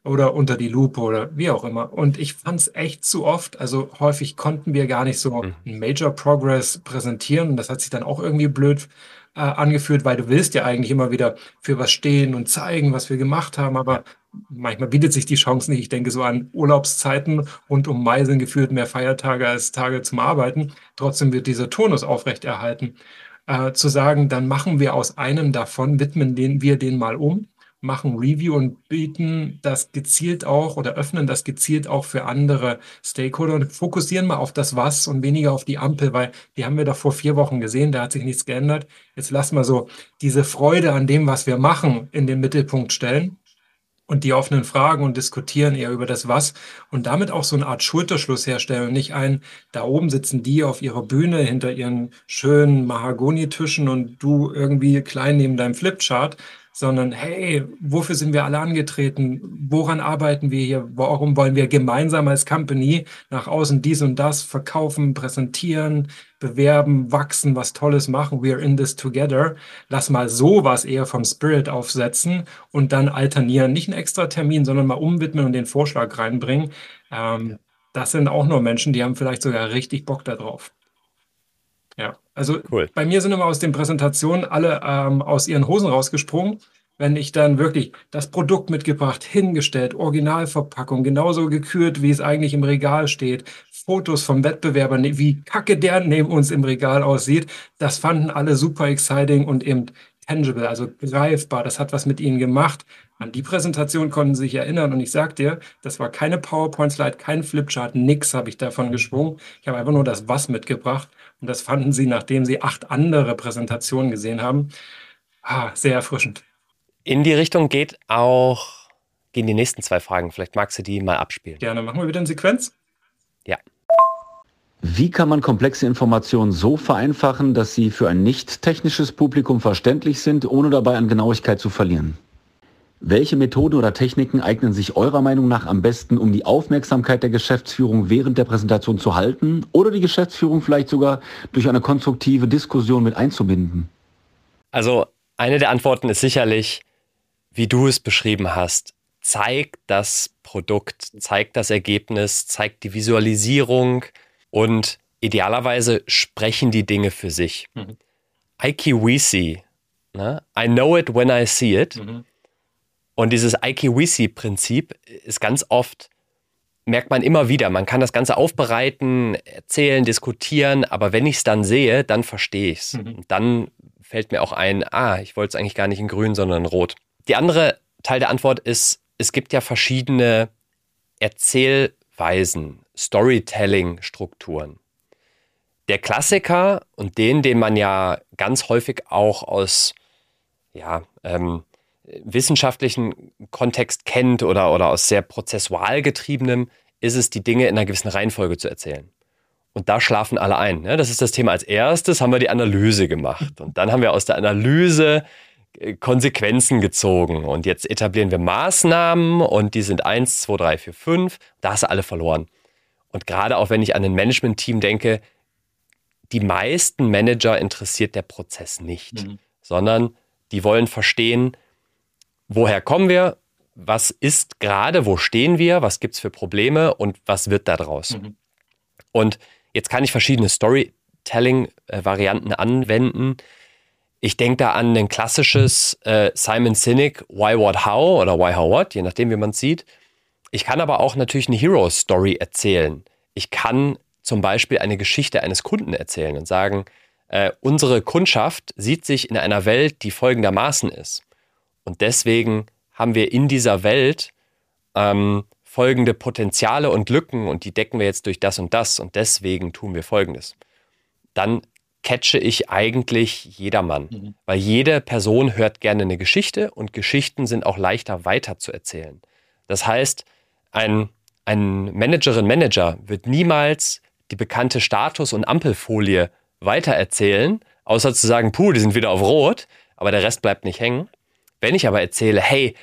oder unter die Lupe oder wie auch immer. Und ich fand es echt zu oft. Also häufig konnten wir gar nicht so mhm. einen Major Progress präsentieren. Und das hat sich dann auch irgendwie blöd äh, angeführt, weil du willst ja eigentlich immer wieder für was stehen und zeigen, was wir gemacht haben. Aber manchmal bietet sich die Chance nicht. Ich denke so an Urlaubszeiten rund um Mai sind geführt mehr Feiertage als Tage zum Arbeiten. Trotzdem wird dieser Turnus aufrechterhalten. Äh, zu sagen, dann machen wir aus einem davon, widmen den, wir den mal um machen Review und bieten das gezielt auch oder öffnen das gezielt auch für andere Stakeholder und fokussieren mal auf das Was und weniger auf die Ampel, weil die haben wir doch vor vier Wochen gesehen, da hat sich nichts geändert. Jetzt lassen wir so diese Freude an dem, was wir machen, in den Mittelpunkt stellen und die offenen Fragen und diskutieren eher über das Was und damit auch so eine Art Schulterschluss herstellen und nicht ein, da oben sitzen die auf ihrer Bühne hinter ihren schönen Mahagonitischen und du irgendwie klein neben deinem Flipchart, sondern hey, wofür sind wir alle angetreten? Woran arbeiten wir hier? Warum wollen wir gemeinsam als Company nach außen dies und das verkaufen, präsentieren, bewerben, wachsen, was Tolles machen? We're in this together. Lass mal sowas eher vom Spirit aufsetzen und dann alternieren. Nicht einen extra Termin, sondern mal umwidmen und den Vorschlag reinbringen. Ähm, das sind auch nur Menschen, die haben vielleicht sogar richtig Bock darauf. Ja, also cool. bei mir sind immer aus den Präsentationen alle ähm, aus ihren Hosen rausgesprungen. Wenn ich dann wirklich das Produkt mitgebracht, hingestellt, Originalverpackung, genauso gekürt, wie es eigentlich im Regal steht, Fotos vom Wettbewerber, ne, wie kacke der neben uns im Regal aussieht, das fanden alle super exciting und eben tangible, also greifbar. Das hat was mit ihnen gemacht. An die Präsentation konnten sie sich erinnern und ich sag dir, das war keine PowerPoint-Slide, kein Flipchart, nix habe ich davon geschwungen. Ich habe einfach nur das Was mitgebracht und das fanden sie, nachdem sie acht andere Präsentationen gesehen haben, ah, sehr erfrischend. In die Richtung geht auch, gehen die nächsten zwei Fragen. Vielleicht magst du die mal abspielen. Gerne, machen wir wieder eine Sequenz. Ja. Wie kann man komplexe Informationen so vereinfachen, dass sie für ein nicht technisches Publikum verständlich sind, ohne dabei an Genauigkeit zu verlieren? Welche Methoden oder Techniken eignen sich eurer Meinung nach am besten, um die Aufmerksamkeit der Geschäftsführung während der Präsentation zu halten oder die Geschäftsführung vielleicht sogar durch eine konstruktive Diskussion mit einzubinden? Also eine der Antworten ist sicherlich, wie du es beschrieben hast. Zeig das Produkt, zeig das Ergebnis, zeig die Visualisierung und idealerweise sprechen die Dinge für sich. Mhm. IKWC, ne? I know it when I see it. Mhm und dieses Aiki-Wisi-Prinzip ist ganz oft, merkt man immer wieder, man kann das Ganze aufbereiten, erzählen, diskutieren, aber wenn ich es dann sehe, dann verstehe ich es. Mhm. Dann fällt mir auch ein, ah, ich wollte es eigentlich gar nicht in grün, sondern in rot. Die andere Teil der Antwort ist, es gibt ja verschiedene Erzählweisen, Storytelling-Strukturen. Der Klassiker und den, den man ja ganz häufig auch aus ja, ähm, wissenschaftlichen Kontext kennt oder, oder aus sehr prozessual getriebenem, ist es, die Dinge in einer gewissen Reihenfolge zu erzählen. Und da schlafen alle ein. Ne? Das ist das Thema. Als erstes haben wir die Analyse gemacht. Und dann haben wir aus der Analyse äh, Konsequenzen gezogen. Und jetzt etablieren wir Maßnahmen und die sind 1, 2, 3, 4, 5. Da hast du alle verloren. Und gerade auch wenn ich an ein Management-Team denke, die meisten Manager interessiert der Prozess nicht, mhm. sondern die wollen verstehen, woher kommen wir, was ist gerade, wo stehen wir, was gibt es für Probleme und was wird daraus. Mhm. Und jetzt kann ich verschiedene Storytelling-Varianten anwenden. Ich denke da an ein klassisches äh, Simon Sinek Why, What, How oder Why, How, What, je nachdem, wie man es sieht. Ich kann aber auch natürlich eine Hero-Story erzählen. Ich kann zum Beispiel eine Geschichte eines Kunden erzählen und sagen, äh, unsere Kundschaft sieht sich in einer Welt, die folgendermaßen ist. Und deswegen haben wir in dieser Welt ähm, folgende Potenziale und Lücken und die decken wir jetzt durch das und das und deswegen tun wir folgendes. Dann catche ich eigentlich jedermann, mhm. weil jede Person hört gerne eine Geschichte und Geschichten sind auch leichter weiter zu erzählen. Das heißt, ein, ein Managerin, Manager wird niemals die bekannte Status- und Ampelfolie weitererzählen, außer zu sagen, puh, die sind wieder auf Rot, aber der Rest bleibt nicht hängen. Wenn ich aber erzähle, hey,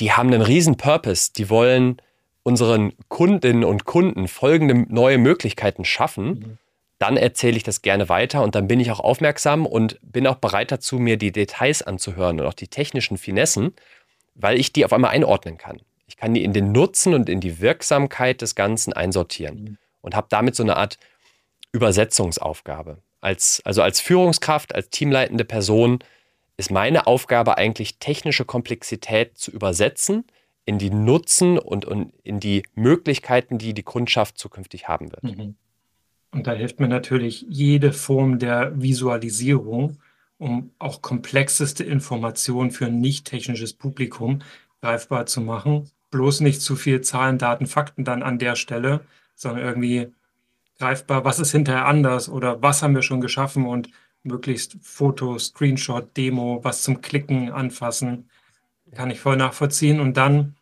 die haben einen riesen Purpose, die wollen unseren Kundinnen und Kunden folgende neue Möglichkeiten schaffen, mhm. dann erzähle ich das gerne weiter und dann bin ich auch aufmerksam und bin auch bereit dazu, mir die Details anzuhören und auch die technischen Finessen, weil ich die auf einmal einordnen kann. Ich kann die in den Nutzen und in die Wirksamkeit des Ganzen einsortieren. Mhm und habe damit so eine Art Übersetzungsaufgabe. Als, also als Führungskraft, als teamleitende Person ist meine Aufgabe eigentlich technische Komplexität zu übersetzen in die Nutzen und, und in die Möglichkeiten, die die Kundschaft zukünftig haben wird. Mhm. Und da hilft mir natürlich jede Form der Visualisierung, um auch komplexeste Informationen für ein nicht technisches Publikum greifbar zu machen. Bloß nicht zu viel Zahlen, Daten, Fakten dann an der Stelle, sondern irgendwie greifbar, was ist hinterher anders oder was haben wir schon geschaffen und möglichst Foto, Screenshot, Demo, was zum Klicken, Anfassen, kann ich voll nachvollziehen. Und dann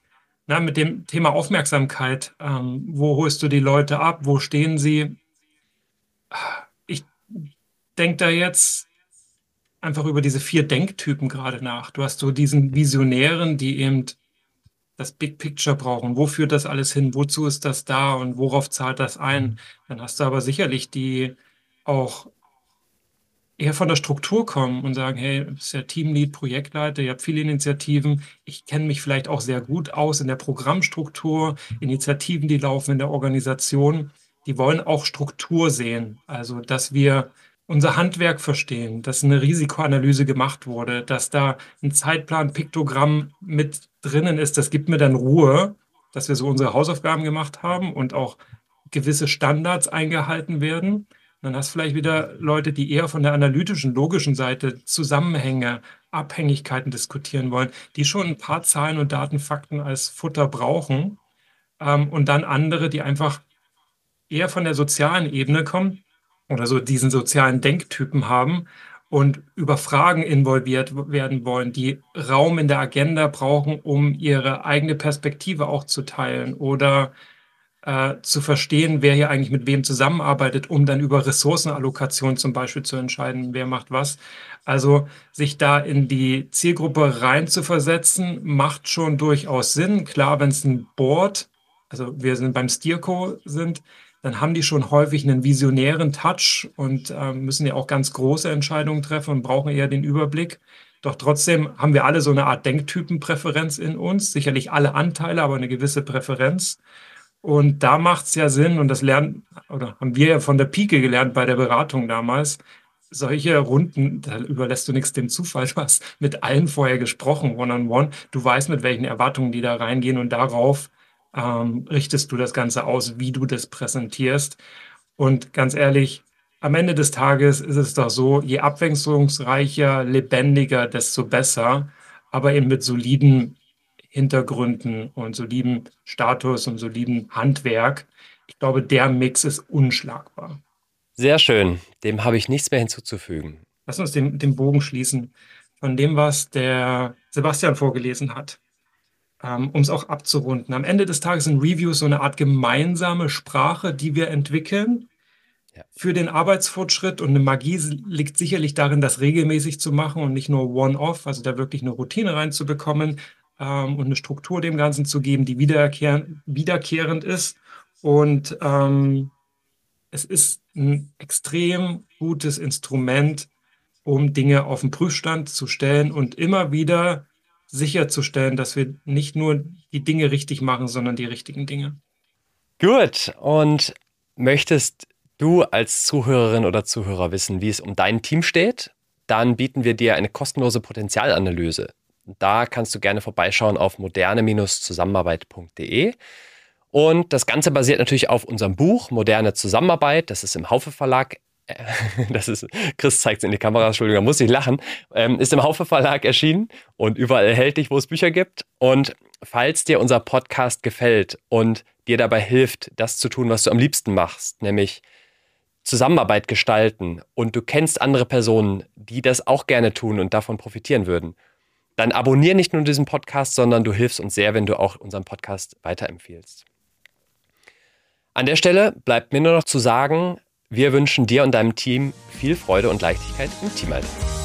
na, mit dem Thema Aufmerksamkeit, ähm, wo holst du die Leute ab, wo stehen sie? Ich denke da jetzt einfach über diese vier Denktypen gerade nach. Du hast so diesen Visionären, die eben das Big Picture brauchen. Wo führt das alles hin? Wozu ist das da und worauf zahlt das ein? Mhm. Dann hast du aber sicherlich die auch eher von der Struktur kommen und sagen, hey, du bist ja Teamlead, Projektleiter, ihr habt viele Initiativen. Ich kenne mich vielleicht auch sehr gut aus in der Programmstruktur, Initiativen, die laufen in der Organisation. Die wollen auch Struktur sehen. Also, dass wir unser Handwerk verstehen, dass eine Risikoanalyse gemacht wurde, dass da ein Zeitplan, Piktogramm mit drinnen ist, das gibt mir dann Ruhe, dass wir so unsere Hausaufgaben gemacht haben und auch gewisse Standards eingehalten werden. Dann hast du vielleicht wieder Leute, die eher von der analytischen, logischen Seite Zusammenhänge, Abhängigkeiten diskutieren wollen, die schon ein paar Zahlen und Daten, Fakten als Futter brauchen. Ähm, und dann andere, die einfach eher von der sozialen Ebene kommen oder so diesen sozialen Denktypen haben und über Fragen involviert werden wollen, die Raum in der Agenda brauchen, um ihre eigene Perspektive auch zu teilen oder äh, zu verstehen, wer hier eigentlich mit wem zusammenarbeitet, um dann über Ressourcenallokation zum Beispiel zu entscheiden, wer macht was. Also sich da in die Zielgruppe rein zu versetzen, macht schon durchaus Sinn. Klar, wenn es ein Board, also wir sind beim Steerco sind, dann haben die schon häufig einen visionären Touch und äh, müssen ja auch ganz große Entscheidungen treffen und brauchen eher den Überblick. Doch trotzdem haben wir alle so eine Art Denktypenpräferenz in uns, sicherlich alle Anteile, aber eine gewisse Präferenz. Und da macht es ja Sinn, und das lernen, oder haben wir ja von der Pike gelernt bei der Beratung damals, solche Runden, da überlässt du nichts dem Zufall. Du hast mit allen vorher gesprochen, one-on-one. -on -one. Du weißt, mit welchen Erwartungen die da reingehen und darauf ähm, richtest du das Ganze aus, wie du das präsentierst. Und ganz ehrlich, am Ende des Tages ist es doch so, je abwechslungsreicher, lebendiger, desto besser, aber eben mit soliden Hintergründen und soliden Status und soliden Handwerk. Ich glaube, der Mix ist unschlagbar. Sehr schön. Dem habe ich nichts mehr hinzuzufügen. Lass uns den, den Bogen schließen von dem, was der Sebastian vorgelesen hat ähm, um es auch abzurunden. Am Ende des Tages sind Reviews so eine Art gemeinsame Sprache, die wir entwickeln, für den Arbeitsfortschritt. Und eine Magie liegt sicherlich darin, das regelmäßig zu machen und nicht nur one-off, also da wirklich eine Routine reinzubekommen ähm, und eine Struktur dem Ganzen zu geben, die wiederkehrend, wiederkehrend ist. Und ähm, es ist ein extrem gutes Instrument, um Dinge auf den Prüfstand zu stellen und immer wieder sicherzustellen, dass wir nicht nur die Dinge richtig machen, sondern die richtigen Dinge. Gut. Und möchtest du als Zuhörerin oder Zuhörer wissen, wie es um dein Team steht? Dann bieten wir dir eine kostenlose Potenzialanalyse. Da kannst du gerne vorbeischauen auf moderne-zusammenarbeit.de. Und das Ganze basiert natürlich auf unserem Buch Moderne Zusammenarbeit. Das ist im Haufe Verlag. <laughs> Das ist, Chris zeigt es in die Kamera, Entschuldigung, da muss ich lachen. Ähm, ist im Haufe Verlag erschienen und überall erhältlich, wo es Bücher gibt. Und falls dir unser Podcast gefällt und dir dabei hilft, das zu tun, was du am liebsten machst, nämlich Zusammenarbeit gestalten und du kennst andere Personen, die das auch gerne tun und davon profitieren würden, dann abonniere nicht nur diesen Podcast, sondern du hilfst uns sehr, wenn du auch unseren Podcast weiterempfiehlst. An der Stelle bleibt mir nur noch zu sagen, wir wünschen dir und deinem Team viel Freude und Leichtigkeit im Teamalltag.